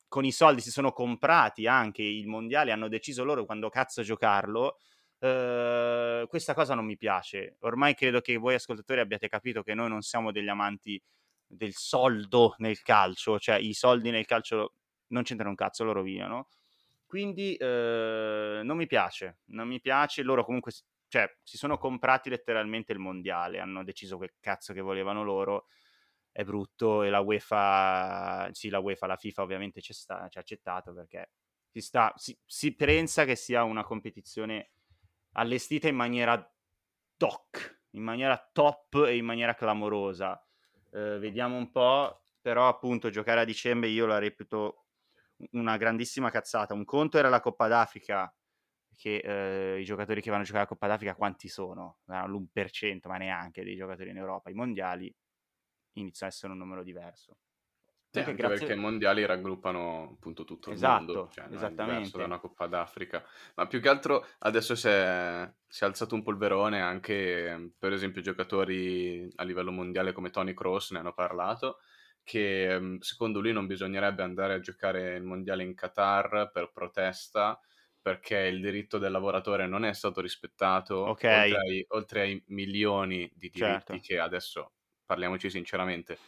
con i soldi si sono comprati anche il mondiale, hanno deciso loro quando cazzo giocarlo Uhm, questa cosa non mi piace. Ormai credo che voi ascoltatori abbiate capito che noi non siamo degli amanti del soldo nel calcio, cioè i soldi nel calcio non c'entrano un cazzo, lo rovinano. Quindi uh, non mi piace, non mi piace. Loro comunque, cioè, si sono comprati letteralmente il mondiale, hanno deciso quel cazzo che volevano loro. È brutto e la UEFA, sì, la UEFA, la FIFA ovviamente ci ha accettato perché si, sta, si, si pensa che sia una competizione allestita in maniera doc, in maniera top e in maniera clamorosa. Eh, vediamo un po', però appunto giocare a dicembre io la reputo una grandissima cazzata. Un conto era la Coppa d'Africa, che eh, i giocatori che vanno a giocare a Coppa d'Africa quanti sono? L'1%, ma neanche dei giocatori in Europa. I mondiali iniziano a essere un numero diverso. Sì, anche grazie... perché i mondiali raggruppano appunto tutto il esatto, mondo, cioè, esattamente. da una Coppa d'Africa. Ma più che altro adesso si è, si è, alzato un polverone anche, per esempio, giocatori a livello mondiale come Tony Cross ne hanno parlato, che mm, secondo lui non bisognerebbe andare a giocare il mondiale in Qatar per protesta, perché il diritto del lavoratore non è stato rispettato, okay. oltre, ai, oltre, ai, milioni di diritti certo. che adesso, parliamoci sinceramente,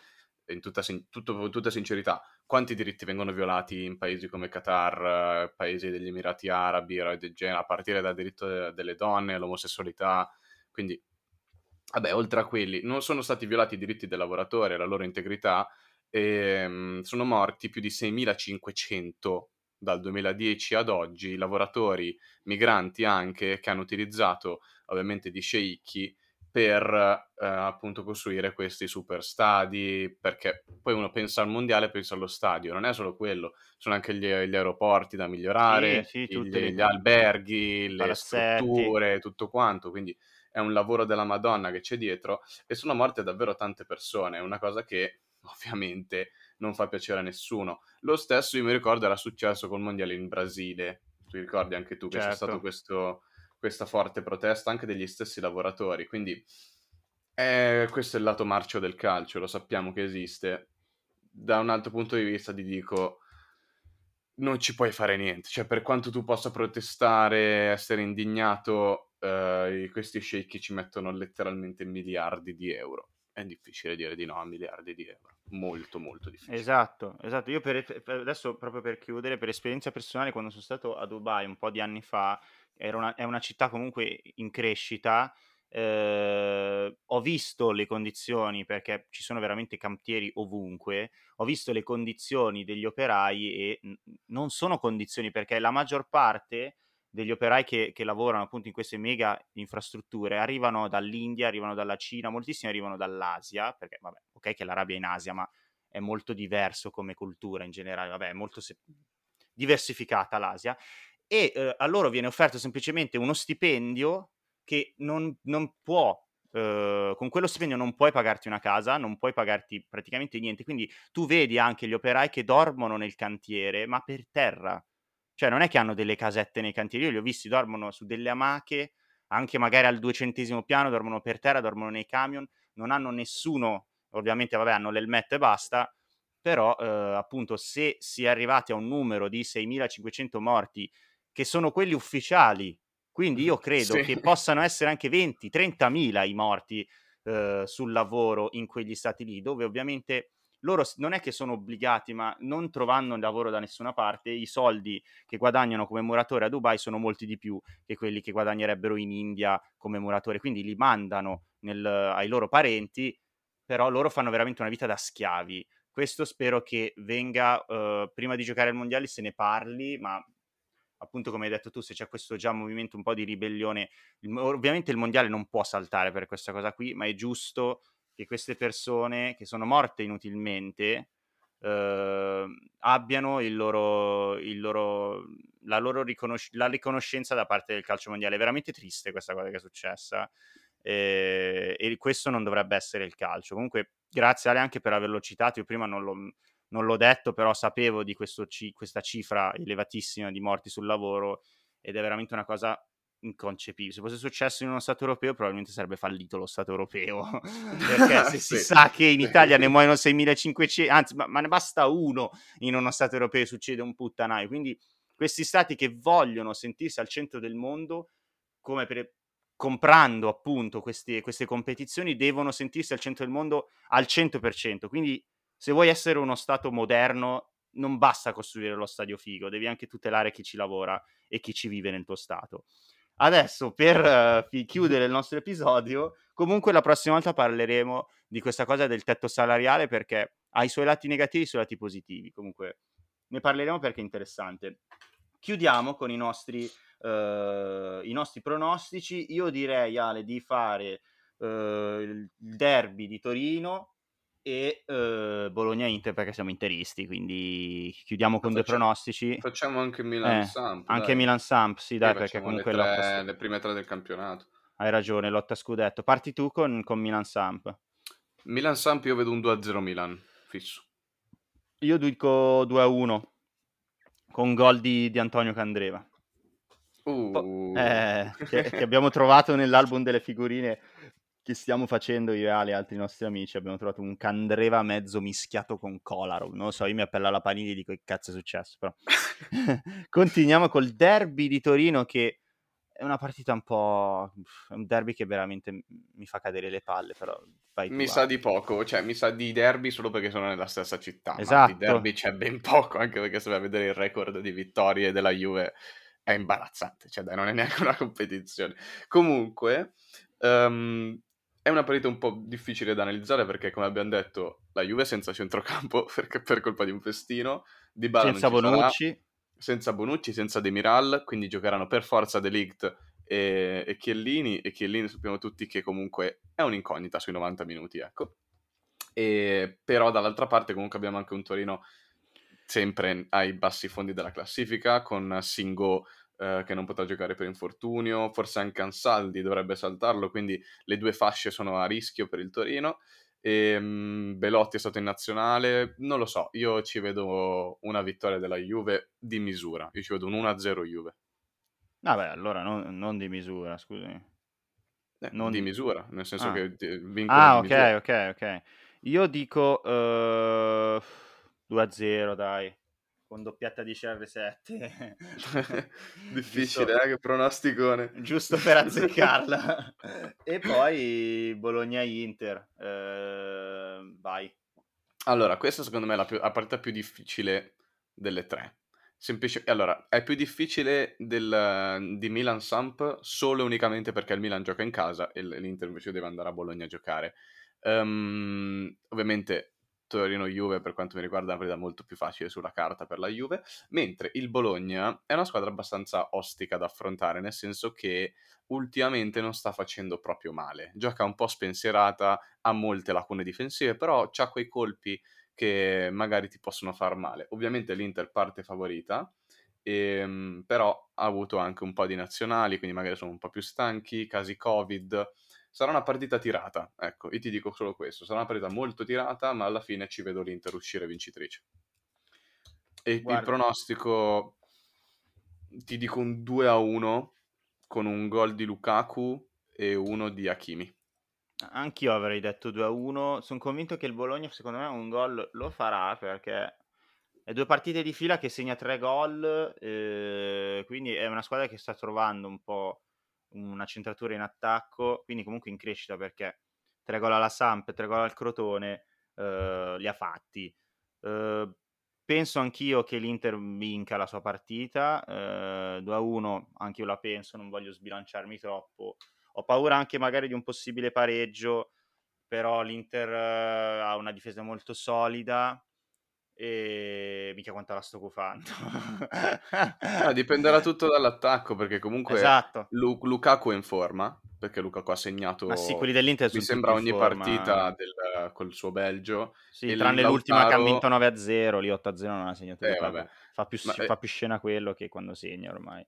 in tutta, tutto, tutta, sincerità, quanti diritti vengono violati in paesi come Qatar, paesi degli Emirati Arabi, a partire dal diritto delle donne, l'omosessualità, quindi, vabbè, oltre a quelli, non sono stati violati i diritti del lavoratore, la loro integrità, e um, sono morti più di 6.500 dal 2010 ad oggi lavoratori migranti anche che hanno utilizzato ovviamente di sceicchi per eh, appunto costruire questi super stadi, perché poi uno pensa al mondiale, pensa allo stadio, non è solo quello, sono anche gli, gli aeroporti da migliorare, sì, sì, gli, gli, alberghi, le strutture, tutto quanto, quindi è un lavoro della Madonna che c'è dietro e sono morte davvero tante persone, è una cosa che ovviamente non fa piacere a nessuno. Lo stesso io mi ricordo era successo col mondiale in Brasile, tu ricordi anche tu che certo. c'è stato questo questa forte protesta anche degli stessi lavoratori. Quindi eh, questo è il lato marcio del calcio, lo sappiamo che esiste. Da un altro punto di vista ti dico, non ci puoi fare niente. Cioè, per quanto tu possa protestare, essere indignato, eh, questi sceicchi ci mettono letteralmente miliardi di euro. È difficile dire di no a miliardi di euro. Molto, molto difficile. Esatto, esatto. Io per, per adesso, proprio per chiudere, per esperienza personale, quando sono stato a Dubai un po' di anni fa, una, è una città comunque in crescita. Eh, ho visto le condizioni perché ci sono veramente cantieri ovunque. Ho visto le condizioni degli operai e n- non sono condizioni perché la maggior parte degli operai che, che, lavorano appunto in queste mega infrastrutture arrivano dall'India, arrivano dalla Cina, moltissimi arrivano dall'Asia, perché vabbè, ok che l'Arabia è in Asia, ma è molto diverso come cultura in generale, vabbè, è molto se- diversificata l'Asia e eh, a loro viene offerto semplicemente uno stipendio che non, non può Uh, con quello stipendio non puoi pagarti una casa, non puoi pagarti praticamente niente. Quindi tu vedi anche gli operai che dormono nel cantiere, ma per terra. Cioè, non è che hanno delle casette nei cantieri, io li ho visti, dormono su delle amache anche magari al duecentesimo piano, dormono per terra, dormono nei camion, non hanno nessuno, ovviamente vabbè hanno l'elmetto e basta, però eh, appunto se si è arrivati a un numero di 6.500 morti, che sono quelli ufficiali, quindi io credo sì. che possano essere anche 20, 30.000 i morti eh, sul lavoro in quegli stati lì, dove ovviamente loro non è che sono obbligati, ma non trovando lavoro da nessuna parte, i soldi che guadagnano come muratore a Dubai sono molti di più che quelli che guadagnerebbero in India come muratore, quindi li mandano nel, ai loro parenti, però loro fanno veramente una vita da schiavi. Questo spero che venga, uh, prima di giocare al mondiale se ne parli, ma appunto come hai detto tu, se c'è questo già movimento un po' di ribellione, ovviamente il mondiale non può saltare per questa cosa qui, ma è giusto che queste persone che sono morte inutilmente eh, abbiano il loro, il loro, la loro riconosc- la riconoscenza da parte del calcio mondiale. È veramente triste questa cosa che è successa eh, e questo non dovrebbe essere il calcio. Comunque, grazie Ale anche per averlo citato. Io prima non l'ho, non l'ho detto, però sapevo di ci- questa cifra elevatissima di morti sul lavoro ed è veramente una cosa inconcepibile. Se fosse successo in uno Stato europeo, probabilmente sarebbe fallito lo Stato europeo. Perché se sì. si sa che in Italia ne muoiono 6.500, anzi, ma, ma, ne basta uno in uno Stato europeo e succede un puttanaio. Quindi questi Stati che vogliono sentirsi al centro del mondo, come per, comprando appunto queste, queste competizioni, devono sentirsi al centro del mondo al 100%. Quindi se vuoi essere uno Stato moderno, non basta costruire lo stadio figo, devi anche tutelare chi ci lavora e chi ci vive nel tuo Stato. Adesso, per uh, chiudere il nostro episodio, comunque la prossima volta parleremo di questa cosa del tetto salariale perché ha i suoi lati negativi e i suoi lati positivi. Comunque ne parleremo perché è interessante. Chiudiamo con i nostri, uh, i nostri pronostici. Io direi, Ale, di fare uh, il derby di Torino e uh, Bologna-Inter perché siamo interisti, quindi chiudiamo con facciamo, due pronostici. Facciamo anche Milan-Samp. Eh, anche Milan-Samp, sì dai, perché comunque... Le, tre, le prime tre del campionato. Hai ragione, lotta scudetto. Parti tu con, con Milan-Samp. Milan-Samp io vedo un 2-0 Milan, fisso. Io dico 2-1, con gol di, di Antonio Candreva. Uh. Eh, che, che abbiamo trovato nell'album delle figurine che stiamo facendo io e Ale e altri nostri amici abbiamo trovato un Candreva mezzo mischiato con Kolarov non lo so, io mi appello alla Panini e dico che cazzo è successo? Però continuiamo col derby di Torino che è una partita un po' un derby che veramente mi fa cadere le palle però mi sa di poco cioè mi sa di derby solo perché sono nella stessa città esatto. di derby c'è ben poco anche perché se vai a vedere il record di vittorie della Juve è imbarazzante cioè dai non è neanche una competizione. Comunque um, è una partita un po' difficile da analizzare perché, come abbiamo detto, la Juve è senza centrocampo perché per colpa di un festino. Di Bala senza Bonucci. Sarà, senza Bonucci, senza Demiral, quindi giocheranno per forza De Ligt e, e Chiellini. E Chiellini sappiamo tutti che comunque è un'incognita sui 90 minuti, ecco. E, però dall'altra parte comunque abbiamo anche un Torino sempre ai bassi fondi della classifica, con Singo eh, che non potrà giocare per infortunio, forse anche Ansaldi dovrebbe saltarlo, quindi le due fasce sono a rischio per il Torino. E, um, Belotti è stato in nazionale, non lo so, io ci vedo una vittoria della Juve di misura, io ci vedo un 1-0 Juve. Vabbè, allora non, non di misura, scusami. Eh, non di misura, nel senso ah. che vincono Ah, ok, misura. ok, ok. Io dico uh, eh, 2-0, dai con doppietta di CR7. Difficile, giusto, eh, che pronosticone. Giusto per azzeccarla. e poi Bologna-Inter. Eh, vai. Allora, questa secondo me è la, più, la partita più difficile delle tre. Semplice... Allora, è più difficile del, di Milan-Samp solo e unicamente perché il Milan gioca in casa e l'Inter invece deve andare a Bologna a giocare. Um, ovviamente Torino-Juve per quanto mi riguarda è una partita molto più facile sulla carta per la Juve, mentre il Bologna è una squadra abbastanza ostica da affrontare, nel senso che ultimamente non sta facendo proprio male. Gioca un po' spensierata, ha molte lacune difensive, però ha quei colpi che magari ti possono far male. Ovviamente l'Inter parte favorita, ehm, però ha avuto anche un po' di nazionali, quindi magari sono un po' più stanchi, casi Covid Sarà una partita tirata, ecco, io ti dico solo questo, sarà una partita molto tirata, ma alla fine ci vedo l'Inter uscire vincitrice. E Guarda. il pronostico, ti dico un 2 a 1 con un gol di Lukaku e uno di Hakimi. Anch'io avrei detto 2-1. Sono convinto che il Bologna, secondo me, un gol lo farà perché è due partite di fila che segna tre gol. Eh, quindi è una squadra che sta trovando un po' una centratura in attacco. Quindi, comunque, in crescita perché tre gol alla Samp, tre gol al Crotone eh, li ha fatti. Eh, penso anch'io che l'Inter vinca la sua partita. Eh, 2-1, anche io la penso, non voglio sbilanciarmi troppo ho paura anche magari di un possibile pareggio, però l'Inter uh, ha una difesa molto solida e mica quanto la sto cufando. ah, dipenderà tutto dall'attacco perché comunque esatto. Lu- Lukaku è in forma perché Lukaku ha segnato Ma sì, quelli dell'Inter mi sembra ogni forma. partita del, col suo Belgio sì, tranne Lautaro... l'ultima che ha vinto 9-0 lì 8-0 non ha segnato eh, fa, più, Ma, fa più scena quello che quando segna ormai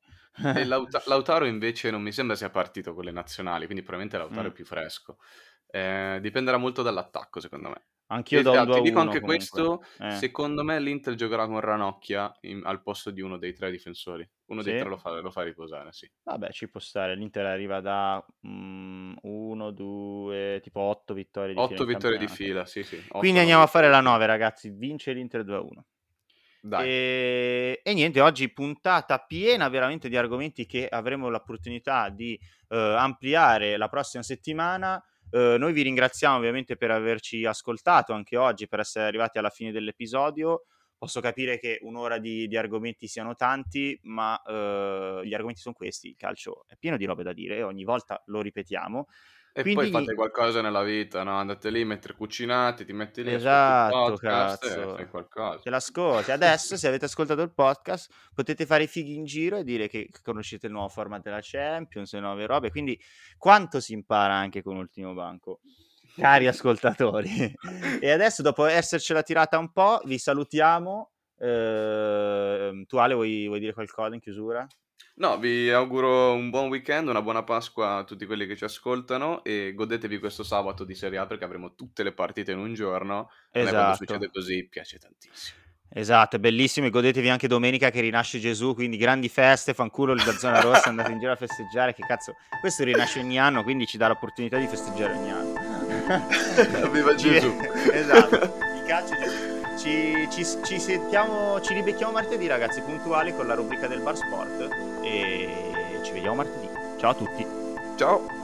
e Laut- Lautaro invece non mi sembra sia partito con le nazionali quindi probabilmente Lautaro mm. è più fresco eh, dipenderà molto dall'attacco secondo me Anch'io do un 2 Ti dico anche comunque. questo, eh. secondo me l'Inter giocherà con Ranocchia in, al posto di uno dei tre difensori. Uno sì? dei tre lo fa, lo fa, riposare, sì. Vabbè, ci può stare. L'Inter arriva da 1, 2, tipo 8 vittorie di 8 fila. 8 vittorie di fila, sì, sì. Quindi andiamo a fare la 9, ragazzi. Vince l'Inter 2 1. Dai. E, e, niente, oggi puntata piena veramente di argomenti che avremo l'opportunità di uh, ampliare la prossima settimana. Uh, noi vi ringraziamo ovviamente per averci ascoltato anche oggi, per essere arrivati alla fine dell'episodio. Posso capire che un'ora di, di argomenti siano tanti, ma uh, gli argomenti sono questi. Il calcio è pieno di robe da dire, ogni volta lo ripetiamo. E Quindi... poi fate qualcosa nella vita, no? Andate lì mentre cucinate, ti metti lì esatto, cazzo. fai qualcosa. Te l'ascolti. Adesso, se avete ascoltato il podcast, potete fare i fighi in giro e dire che conoscete il nuovo format della Champions, le nuove robe. Quindi, quanto si impara anche con Ultimo Banco, cari ascoltatori. e adesso, dopo essercela tirata un po', vi salutiamo. Eh, tu, Ale, vuoi, vuoi dire qualcosa in chiusura? No, vi auguro un buon weekend, una buona Pasqua a tutti quelli che ci ascoltano e godetevi questo sabato di Serie A perché avremo tutte le partite in un giorno. Esatto. Quando succede così piace tantissimo. Esatto, è bellissimo e godetevi anche domenica che rinasce Gesù, quindi grandi feste, fanculo da zona rossa, andate in giro a festeggiare, che cazzo, questo rinasce ogni anno, quindi ci dà l'opportunità di festeggiare ogni anno. Viva Gesù! esatto, il calcio Gesù. Ci, ci, ci, sentiamo, ci ribecchiamo martedì, ragazzi, puntuali con la rubrica del Bar Sport. E ci vediamo martedì. Ciao a tutti. Ciao.